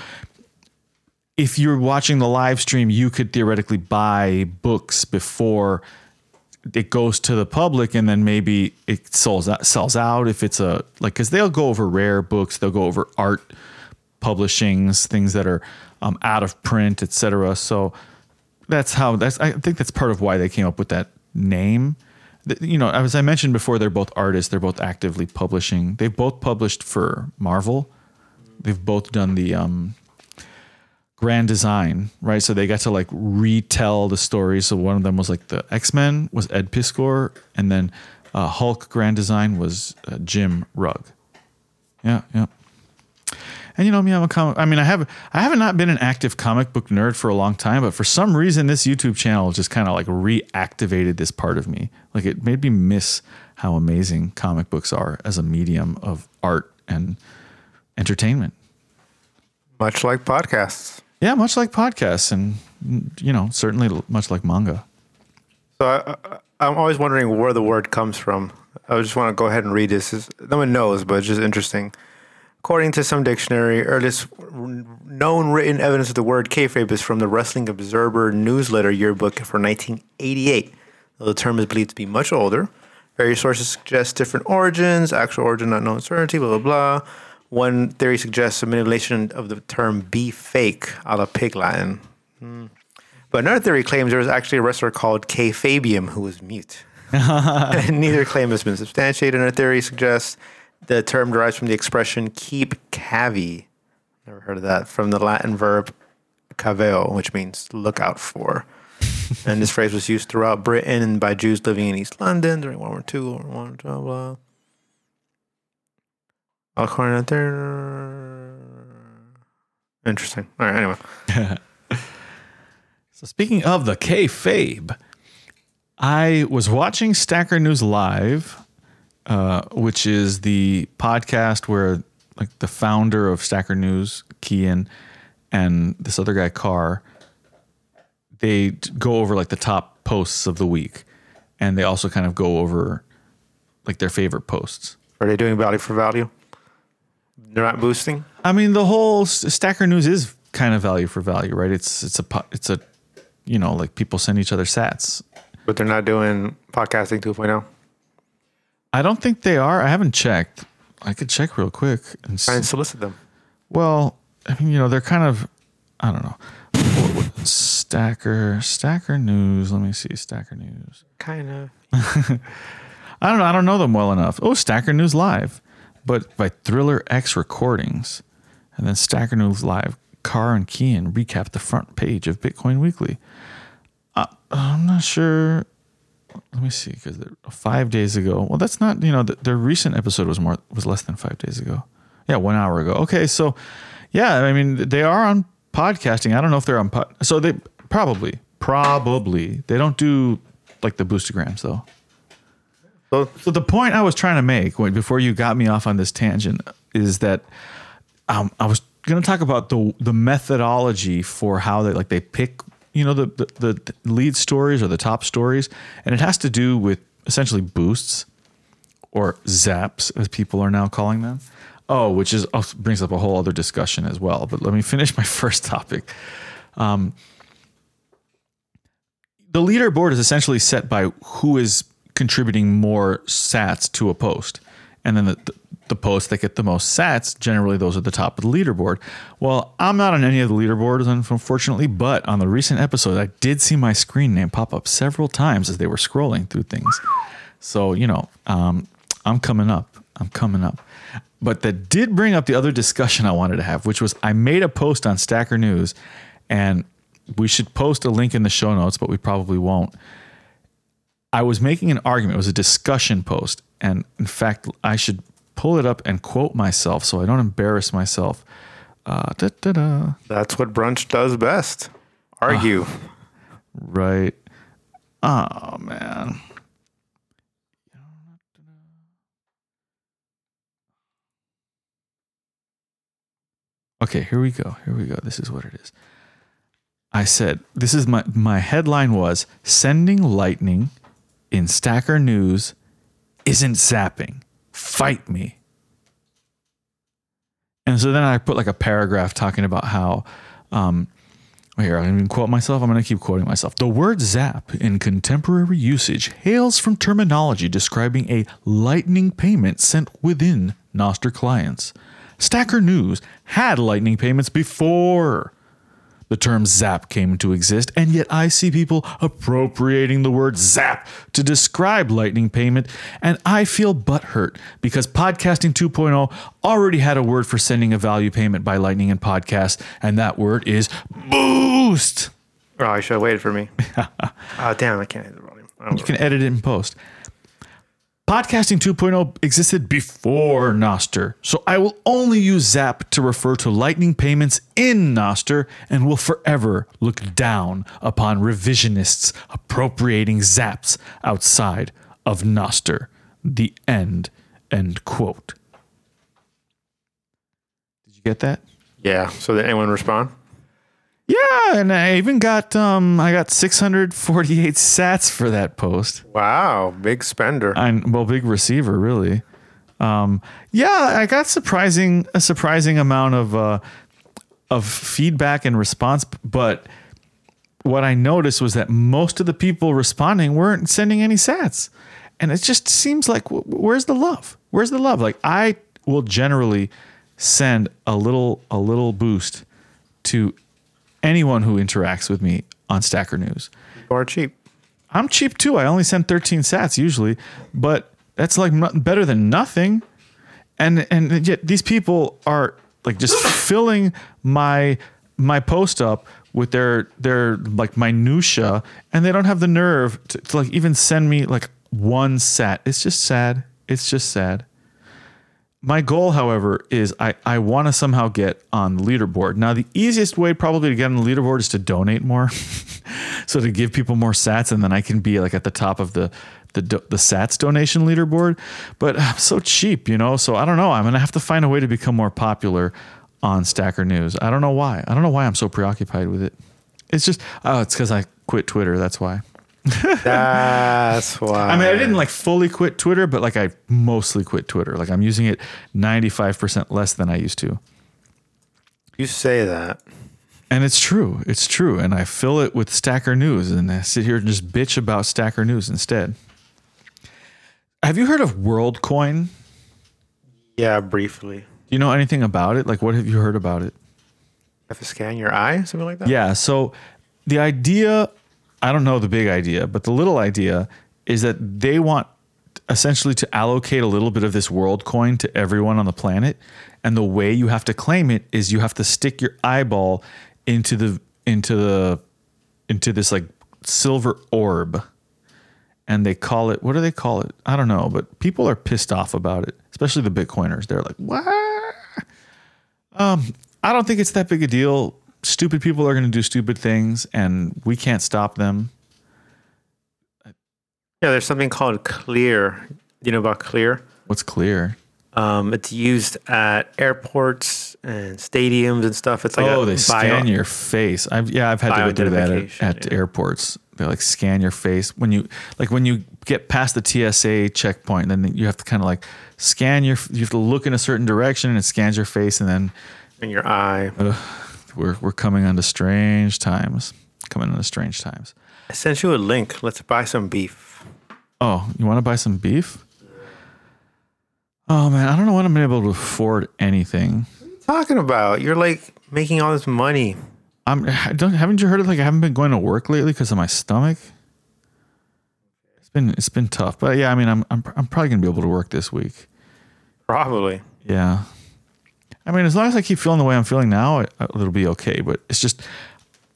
if you're watching the live stream, you could theoretically buy books before it goes to the public and then maybe it sells out, sells out if it's a like because they'll go over rare books they'll go over art publishings things that are um, out of print etc so that's how that's i think that's part of why they came up with that name. You know as i mentioned before they're both artists they're both actively publishing. They've both published for marvel. They've both done the um grand design, right? So they got to like retell the story. So one of them was like the X Men was Ed Piskor, and then uh, Hulk grand design was uh, Jim Rugg. Yeah, yeah. And you know me, I'm a comic. I mean, I have I haven't not been an active comic book nerd for a long time, but for some reason, this YouTube channel just kind of like reactivated this part of me. Like it made me miss how amazing comic books are as a medium of art and entertainment. Much like podcasts. Yeah, much like podcasts, and you know, certainly much like manga. So I, I'm always wondering where the word comes from. I just want to go ahead and read this. No one knows, but it's just interesting. According to some dictionary, earliest known written evidence of the word kayfabe is from the Wrestling Observer newsletter yearbook for 1988. Though the term is believed to be much older. Various sources suggest different origins, actual origin not known certainty, blah, blah, blah. One theory suggests a manipulation of the term be fake, a la pig Latin. Hmm. But another theory claims there was actually a wrestler called K Fabium who was mute. neither claim has been substantiated. Another theory suggests the term derives from the expression keep cavi. Never heard of that. From the Latin verb caveo, which means look out for. and this phrase was used throughout Britain and by Jews living in East London during World War II, World War One, blah, blah. According to there. Interesting. All right, anyway. So speaking of the kayfabe, I was watching Stacker News Live, uh, which is the podcast where like the founder of Stacker News, Keyan, and this other guy Carr, they go over like the top posts of the week, and they also kind of go over like their favorite posts. Are they doing value for value? They're not boosting? I mean, the whole Stacker News is kind of value for value, right? It's it's a it's a you know like people send each other sats. But they're not doing podcasting oh? 2.0. I don't think they are. I haven't checked. I could check real quick and Try and solicit them. Well, I mean, you know, they're kind of, I don't know. Stacker, Stacker News. Let me see, Stacker News. Kind of. I don't know. I don't know them well enough. Oh, Stacker News Live, but by Thriller X Recordings, and then Stacker News Live. Carr and Keyan recap the front page of Bitcoin Weekly. Uh, I'm not sure. Let me see, because five days ago. Well, that's not. You know, the, their recent episode was more was less than five days ago. Yeah, one hour ago. Okay, so yeah, I mean they are on podcasting. I don't know if they're on pod. So they probably, probably they don't do like the boostergrams though. So So the point I was trying to make when, before you got me off on this tangent is that um, I was going to talk about the the methodology for how they like they pick you know the, the the lead stories or the top stories, and it has to do with essentially boosts or zaps as people are now calling them. Oh, which is oh, brings up a whole other discussion as well. But let me finish my first topic. Um, the leaderboard is essentially set by who is contributing more sats to a post. And then the, the, the posts that get the most sats, generally those are the top of the leaderboard. Well, I'm not on any of the leaderboards, unfortunately, but on the recent episode, I did see my screen name pop up several times as they were scrolling through things. So, you know, um, I'm coming up. I'm coming up. But that did bring up the other discussion I wanted to have, which was I made a post on Stacker News, and we should post a link in the show notes, but we probably won't. I was making an argument. It was a discussion post. And in fact, I should pull it up and quote myself so I don't embarrass myself. Uh, da, da, da. that's what brunch does best. Argue. Right. Oh, man. Okay, here we go. Here we go. This is what it is. I said, this is my my headline was sending lightning in Stacker News isn't zapping. Fight me. And so then I put like a paragraph talking about how, um, here, I'm going to quote myself. I'm going to keep quoting myself. The word zap in contemporary usage hails from terminology describing a lightning payment sent within Nostr clients. Stacker News had lightning payments before the term zap came into exist, and yet I see people appropriating the word zap to describe lightning payment, and I feel butthurt because Podcasting 2.0 already had a word for sending a value payment by lightning in podcast, and that word is boost. Oh, I should have waited for me. oh, damn, I can't hit the volume. You can edit it in post. Podcasting 2.0 existed before Nostr, so I will only use Zap to refer to lightning payments in Nostr and will forever look down upon revisionists appropriating Zaps outside of Nostr. The end. End quote. Did you get that? Yeah. So did anyone respond? Yeah, and I even got um I got 648 sats for that post. Wow, big spender. I'm well, big receiver, really. Um, yeah, I got surprising a surprising amount of uh, of feedback and response, but what I noticed was that most of the people responding weren't sending any sats, and it just seems like where's the love? Where's the love? Like I will generally send a little a little boost to anyone who interacts with me on Stacker News. Or cheap. I'm cheap too. I only send 13 sats usually, but that's like better than nothing. And and yet these people are like just filling my my post up with their their like minutia, and they don't have the nerve to, to like even send me like one sat. It's just sad. It's just sad. My goal, however, is I, I want to somehow get on the leaderboard. Now, the easiest way probably to get on the leaderboard is to donate more. so to give people more sats, and then I can be like at the top of the the the sats donation leaderboard. But I'm so cheap, you know. So I don't know. I'm gonna have to find a way to become more popular on Stacker News. I don't know why. I don't know why I'm so preoccupied with it. It's just oh, it's because I quit Twitter. That's why. That's why. I mean, I didn't like fully quit Twitter, but like I mostly quit Twitter. Like I'm using it 95% less than I used to. You say that. And it's true. It's true. And I fill it with Stacker News and I sit here and just bitch about Stacker News instead. Have you heard of WorldCoin? Yeah, briefly. Do you know anything about it? Like, what have you heard about it? You have to scan your eye, something like that. Yeah. So the idea, I don't know the big idea, but the little idea is that they want essentially to allocate a little bit of this world coin to everyone on the planet. And the way you have to claim it is you have to stick your eyeball into the into the into this like silver orb. And they call it what do they call it? I don't know, but people are pissed off about it, especially the Bitcoiners. They're like, "What?" Um, I don't think it's that big a deal. Stupid people are going to do stupid things, and we can't stop them. Yeah, there's something called Clear. You know about Clear? What's clear? Um, it's used at airports and stadiums and stuff. It's like oh, they bio- scan your face. I've yeah, I've had to go do that at, at yeah. airports. They like scan your face when you like when you get past the TSA checkpoint. Then you have to kind of like scan your. You have to look in a certain direction, and it scans your face, and then in your eye. We're we're coming onto strange times. Coming onto strange times. I sent you a link. Let's buy some beef. Oh, you want to buy some beef? Oh man, I don't know when I'm gonna be able to afford anything. Talking about you're like making all this money. I'm. I don't. Haven't you heard of like I haven't been going to work lately because of my stomach? It's been it's been tough, but yeah, I mean, I'm I'm I'm probably gonna be able to work this week. Probably. Yeah. I mean, as long as I keep feeling the way I'm feeling now, it, it'll be okay. But it's just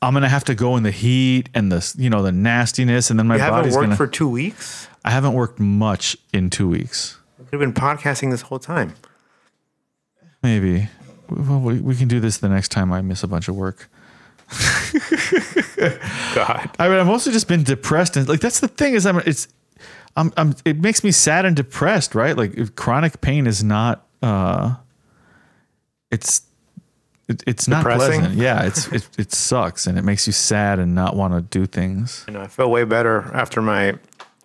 I'm gonna have to go in the heat and the you know the nastiness, and then my You haven't body's worked gonna. for two weeks. I haven't worked much in two weeks. You could have been podcasting this whole time. Maybe. Well, we, we can do this the next time I miss a bunch of work. God. I mean, I've mostly just been depressed, and like that's the thing is, I'm it's, I'm, I'm it makes me sad and depressed, right? Like chronic pain is not, uh, it's, it, it's not Depressing? pleasant. Yeah, it's it, it sucks, and it makes you sad and not want to do things. You know, I feel way better after my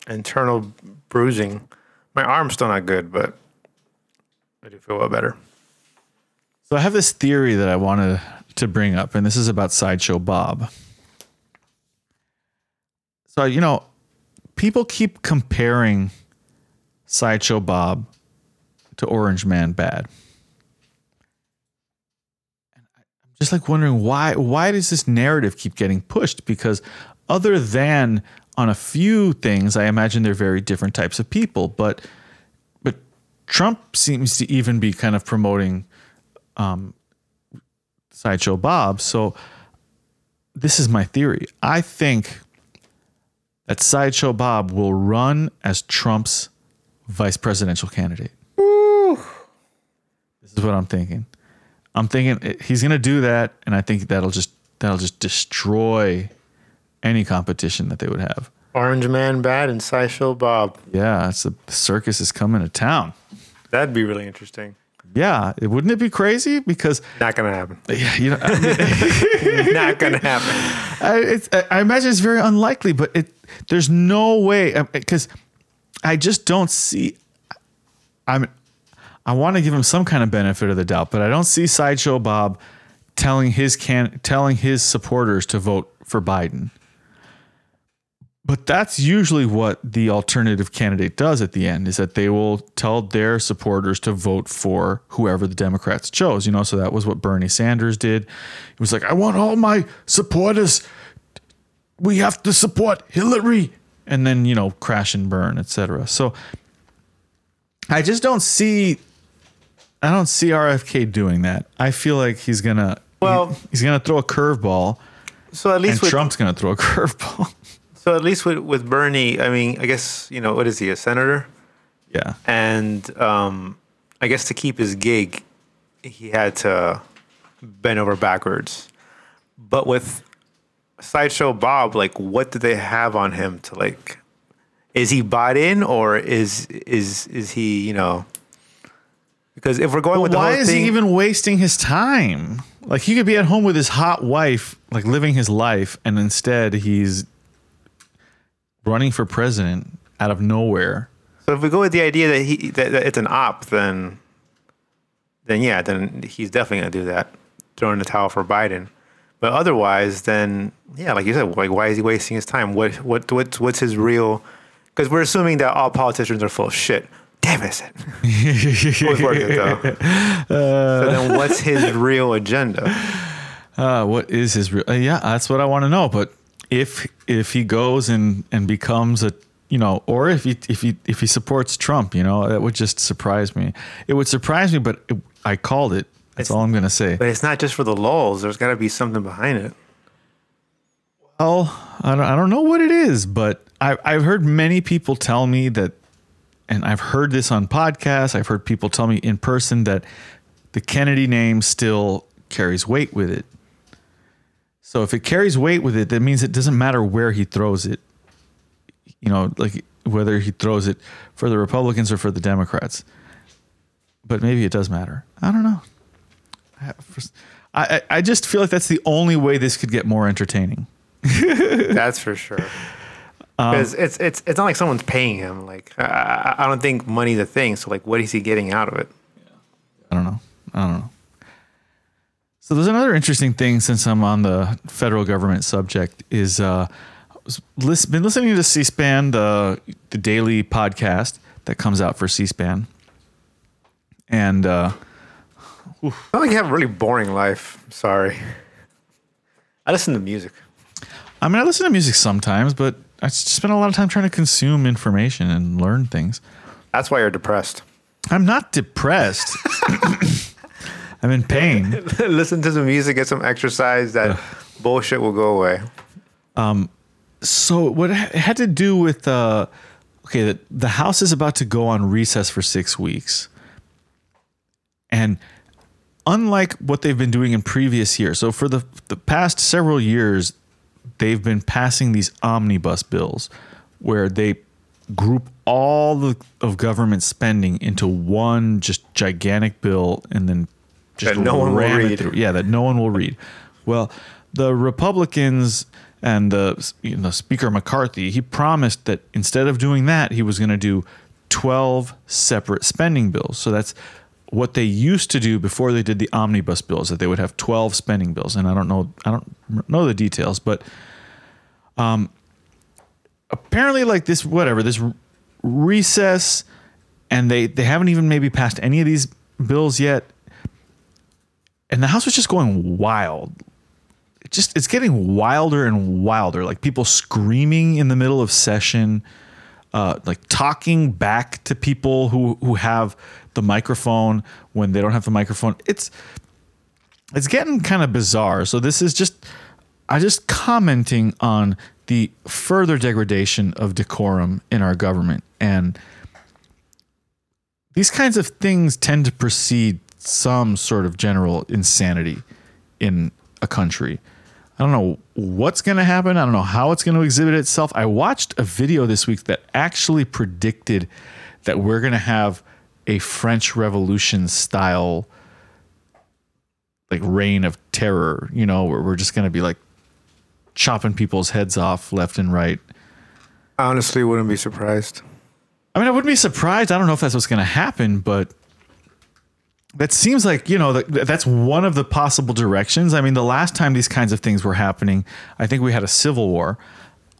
internal bruising. My arm's still not good, but I do feel a lot better. So I have this theory that I wanted to bring up, and this is about Sideshow Bob. So, you know, people keep comparing Sideshow Bob to Orange Man Bad. And I'm just like wondering why why does this narrative keep getting pushed? Because other than on a few things, I imagine they're very different types of people, but but Trump seems to even be kind of promoting um, Sideshow Bob. So this is my theory. I think that Sideshow Bob will run as Trump's vice presidential candidate. This is what I'm thinking. I'm thinking eh, he's going to do that, and I think that'll just that'll just destroy any competition that they would have. Orange Man Bad and Sideshow Bob. Yeah, it's the circus is coming to town. That'd be really interesting. Yeah, it, wouldn't it be crazy? Because Not gonna happen. yeah, you know, I, mean, not gonna happen. I, it's, I I imagine it's very unlikely, but it there's no way uh, because I just don't see. I'm I want to give him some kind of benefit of the doubt, but I don't see Sideshow Bob telling his can telling his supporters to vote for Biden. But that's usually what the alternative candidate does at the end is that they will tell their supporters to vote for whoever the Democrats chose. You know, so that was what Bernie Sanders did. He was like, I want all my supporters. We have to support Hillary. And then, you know, crash and burn, etc. So I just don't see I don't see RFK doing that. I feel like he's gonna Well- he's gonna throw a curveball So at and least with Trump's gonna throw a curveball. so at least with, with Bernie, I mean, I guess you know what is he a senator? yeah. And um, I guess to keep his gig, he had to bend over backwards. But with Sideshow Bob, like, what do they have on him to like? Is he bought in, or is is is he you know? Because if we're going with the Why is thing, he even wasting his time? Like he could be at home with his hot wife, like living his life, and instead he's running for president out of nowhere. So if we go with the idea that he that, that it's an op, then then yeah, then he's definitely gonna do that, throwing the towel for Biden. But otherwise, then yeah, like you said, like why is he wasting his time? What what what's what's his real? Because we're assuming that all politicians are full of shit. Damn it! Always worth it though. so then, what's his real agenda? Uh, what is his real? Uh, yeah, that's what I want to know. But if if he goes and and becomes a you know, or if he if he if he supports Trump, you know, that would just surprise me. It would surprise me, but it, I called it. That's all I'm gonna say. But it's not just for the lulls. There's got to be something behind it. Well, I don't, I don't know what it is, but I, I've heard many people tell me that, and I've heard this on podcasts. I've heard people tell me in person that the Kennedy name still carries weight with it. So if it carries weight with it, that means it doesn't matter where he throws it. You know, like whether he throws it for the Republicans or for the Democrats. But maybe it does matter. I don't know. I, I, just feel like that's the only way this could get more entertaining. That's for sure. Because it's it's it's not like someone's paying him. Like I, I don't think money's a thing. So like, what is he getting out of it? I don't know. I don't know. So there's another interesting thing since I'm on the federal government subject is uh I was lis- been listening to C-SPAN the the daily podcast that comes out for C-SPAN. And uh I like you have a really boring life. Sorry. I listen to music. I mean I listen to music sometimes, but I spend a lot of time trying to consume information and learn things. That's why you're depressed. I'm not depressed. I'm in pain. listen to some music, get some exercise. That bullshit will go away. Um, so what it had to do with uh okay, the, the house is about to go on recess for 6 weeks. And unlike what they've been doing in previous years. So for the the past several years they've been passing these omnibus bills where they group all the, of government spending into one just gigantic bill and then just That no one will read. through. Yeah, that no one will read. Well, the Republicans and the you know, Speaker McCarthy, he promised that instead of doing that, he was going to do 12 separate spending bills. So that's what they used to do before they did the omnibus bills that they would have 12 spending bills and I don't know I don't know the details but um apparently like this whatever this recess and they they haven't even maybe passed any of these bills yet and the house was just going wild. It just it's getting wilder and wilder like people screaming in the middle of session uh, like talking back to people who who have the microphone when they don't have the microphone. It's it's getting kind of bizarre. So this is just i just commenting on the further degradation of decorum in our government. And these kinds of things tend to precede some sort of general insanity in a country. I don't know what's going to happen. I don't know how it's going to exhibit itself. I watched a video this week that actually predicted that we're going to have a French Revolution style like reign of terror, you know, where we're just going to be like chopping people's heads off left and right. I honestly wouldn't be surprised. I mean, I wouldn't be surprised. I don't know if that's what's going to happen, but that seems like you know that that's one of the possible directions. I mean, the last time these kinds of things were happening, I think we had a civil war.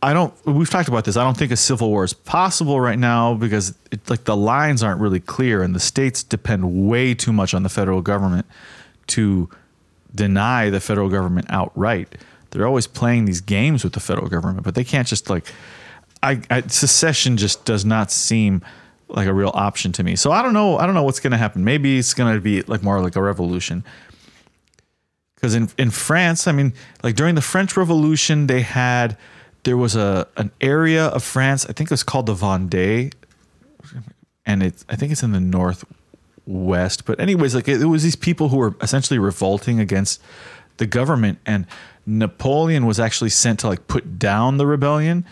I don't. We've talked about this. I don't think a civil war is possible right now because it, like the lines aren't really clear, and the states depend way too much on the federal government to deny the federal government outright. They're always playing these games with the federal government, but they can't just like. I, I secession just does not seem like a real option to me. So I don't know. I don't know what's going to happen. Maybe it's going to be like more like a revolution. Because in in France, I mean, like during the French Revolution, they had there was a an area of France. I think it was called the Vendée, and it's I think it's in the northwest. But anyways, like it, it was these people who were essentially revolting against the government, and Napoleon was actually sent to like put down the rebellion.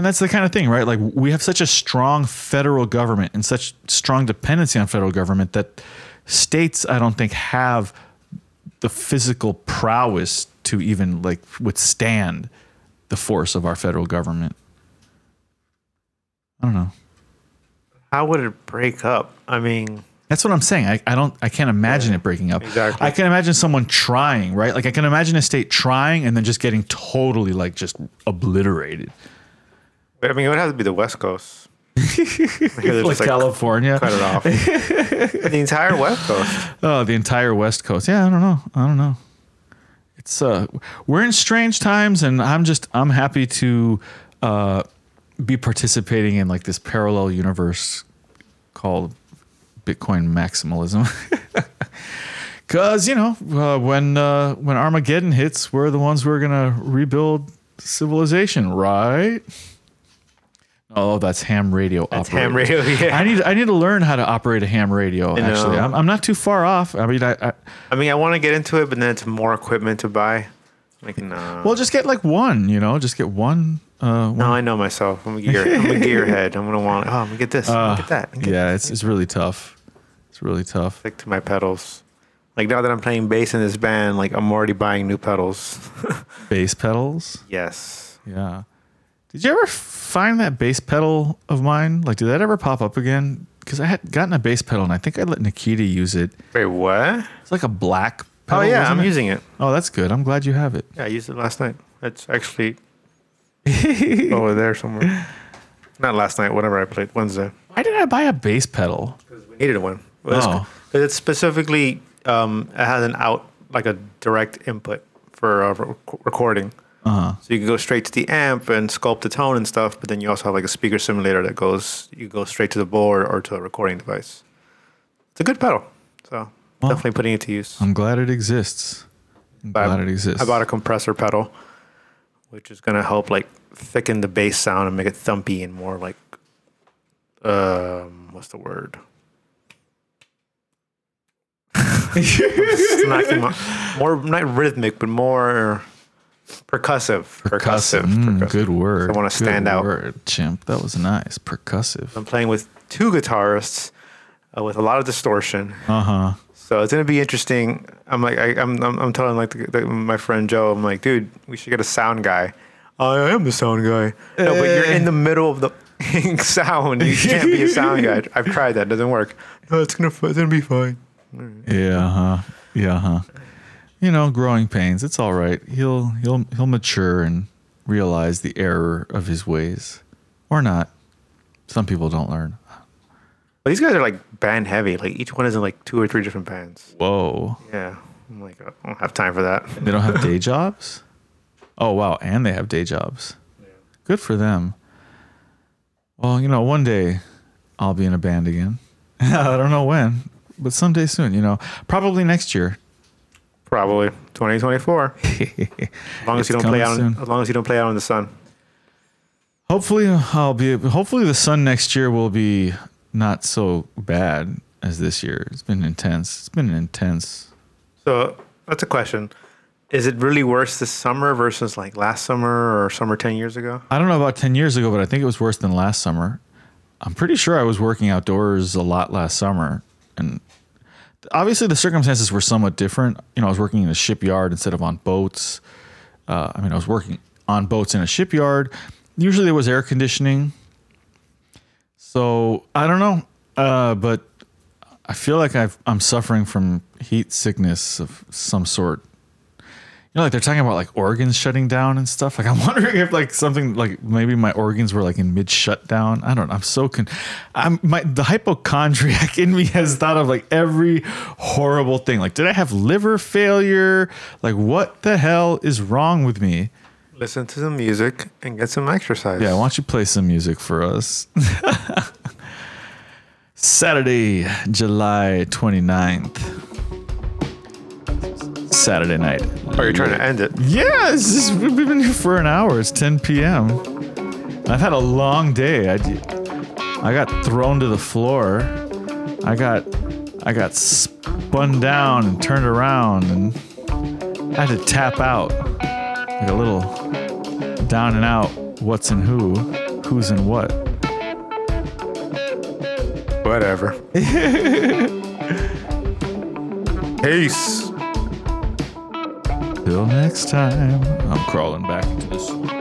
And that's the kind of thing, right? Like we have such a strong federal government and such strong dependency on federal government that states, I don't think, have the physical prowess to even like withstand the force of our federal government. I don't know. How would it break up? I mean, That's what I'm saying. I, I don't I can't imagine it breaking up. exactly. I can imagine someone trying, right? Like I can imagine a state trying and then just getting totally like just obliterated. I mean, it would have to be the West Coast. They're like just, California. cut it off. the entire West Coast. Oh, the entire West Coast. Yeah, I don't know. I don't know. It's uh we're in strange times and I'm just I'm happy to uh be participating in like this parallel universe called Bitcoin maximalism. Cuz, you know, uh, when uh when Armageddon hits, we're the ones who are going to rebuild civilization, right? Oh, that's ham radio. It's operator. ham radio. Yeah. I need I need to learn how to operate a ham radio. I Actually. I'm, I'm not too far off. I mean, I, I I mean, I want to get into it, but then it's more equipment to buy. Like, no. well just get like one. You know, just get one. Uh, one. no, I know myself. I'm a gear. I'm a gearhead. I'm gonna want. Oh, I'm gonna get this. I'm Uh, gonna get that. Gonna get yeah, this. it's it's really tough. It's really tough. stick to my pedals. Like now that I'm playing bass in this band, like I'm already buying new pedals. Bass pedals. yes. Yeah. Did you ever find that bass pedal of mine? Like, did that ever pop up again? Because I had gotten a bass pedal and I think I let Nikita use it. Wait, what? It's like a black. Oh Pedal, yeah, I'm it? using it. Oh, that's good. I'm glad you have it. Yeah, I used it last night. It's actually over there somewhere. Not last night. Whatever I played Wednesday. Why did I buy a bass pedal? Because We needed one. Well, it's- Oh. but it's specifically um, it has an out like a direct input for uh, rec- recording. Uh huh. So you can go straight to the amp and sculpt the tone and stuff, but then you also have like a speaker simulator that goes you go straight to the board or to a recording device. It's a good pedal. So Well, definitely putting it to use. I'm glad it exists. I'm But glad it exists. I bought a compressor pedal, which is gonna help like thicken the bass sound and make it thumpy and more like um what's the word? My- more not rhythmic, but more percussive. Percussive. Mm, percussive. good word. I wanna stand Good out. Word, chimp. That was nice. Percussive. I'm playing with two guitarists. uh, with a lot of distortion. Uh huh. So it's gonna be interesting. I'm like, I, I'm, I'm, I'm telling like the, the, my friend Joe, I'm like, dude, we should get a sound guy. I am the sound guy. No, but you're in the middle of the sound. You can't be a sound guy. I've tried that. It doesn't work. No, it's gonna, it's gonna be fine. Yeah, huh. Yeah, huh. You know, growing pains. It's all right. He'll he'll he'll mature and realize the error of his ways, or not. Some people don't learn. But these guys are like band heavy. Like each one is in like two or three different bands. Whoa. Yeah. I'm like, I don't have time for that. They don't have day jobs? Oh, wow. And they have day jobs. Good for them. Well, you know, one day I'll be in a band again. I don't know when, but someday soon, you know, probably next year. Probably 2024. As long as you don't play out, soon. as long as you don't play out in the sun. Hopefully I'll be hopefully the sun next year will be not so bad as this year. It's been intense. It's been intense. So that's a question. Is it really worse this summer versus like last summer or summer 10 years ago? I don't know about 10 years ago, but I think it was worse than last summer. I'm pretty sure I was working outdoors a lot last summer. And obviously, the circumstances were somewhat different. You know, I was working in a shipyard instead of on boats. Uh, I mean, I was working on boats in a shipyard. Usually, there was air conditioning. So I don't know. Uh, but I feel like I've, I'm suffering from heat sickness of some sort know, like they're talking about like organs shutting down and stuff. Like I'm wondering if like something like maybe my organs were like in mid shutdown. I don't know. I'm so con. I'm my the hypochondriac in me has thought of like every horrible thing. Like, did I have liver failure? Like, what the hell is wrong with me? Listen to some music and get some exercise. Yeah, why don't you play some music for us? Saturday, July 29th. Saturday night. Oh, you're trying to end it. Yeah, this is, we've been here for an hour. It's 10 p.m. I've had a long day. I, I got thrown to the floor. I got I got spun down and turned around and I had to tap out like a little down and out. What's in who? Who's in what? Whatever. Peace. Till next time, I'm crawling back into this.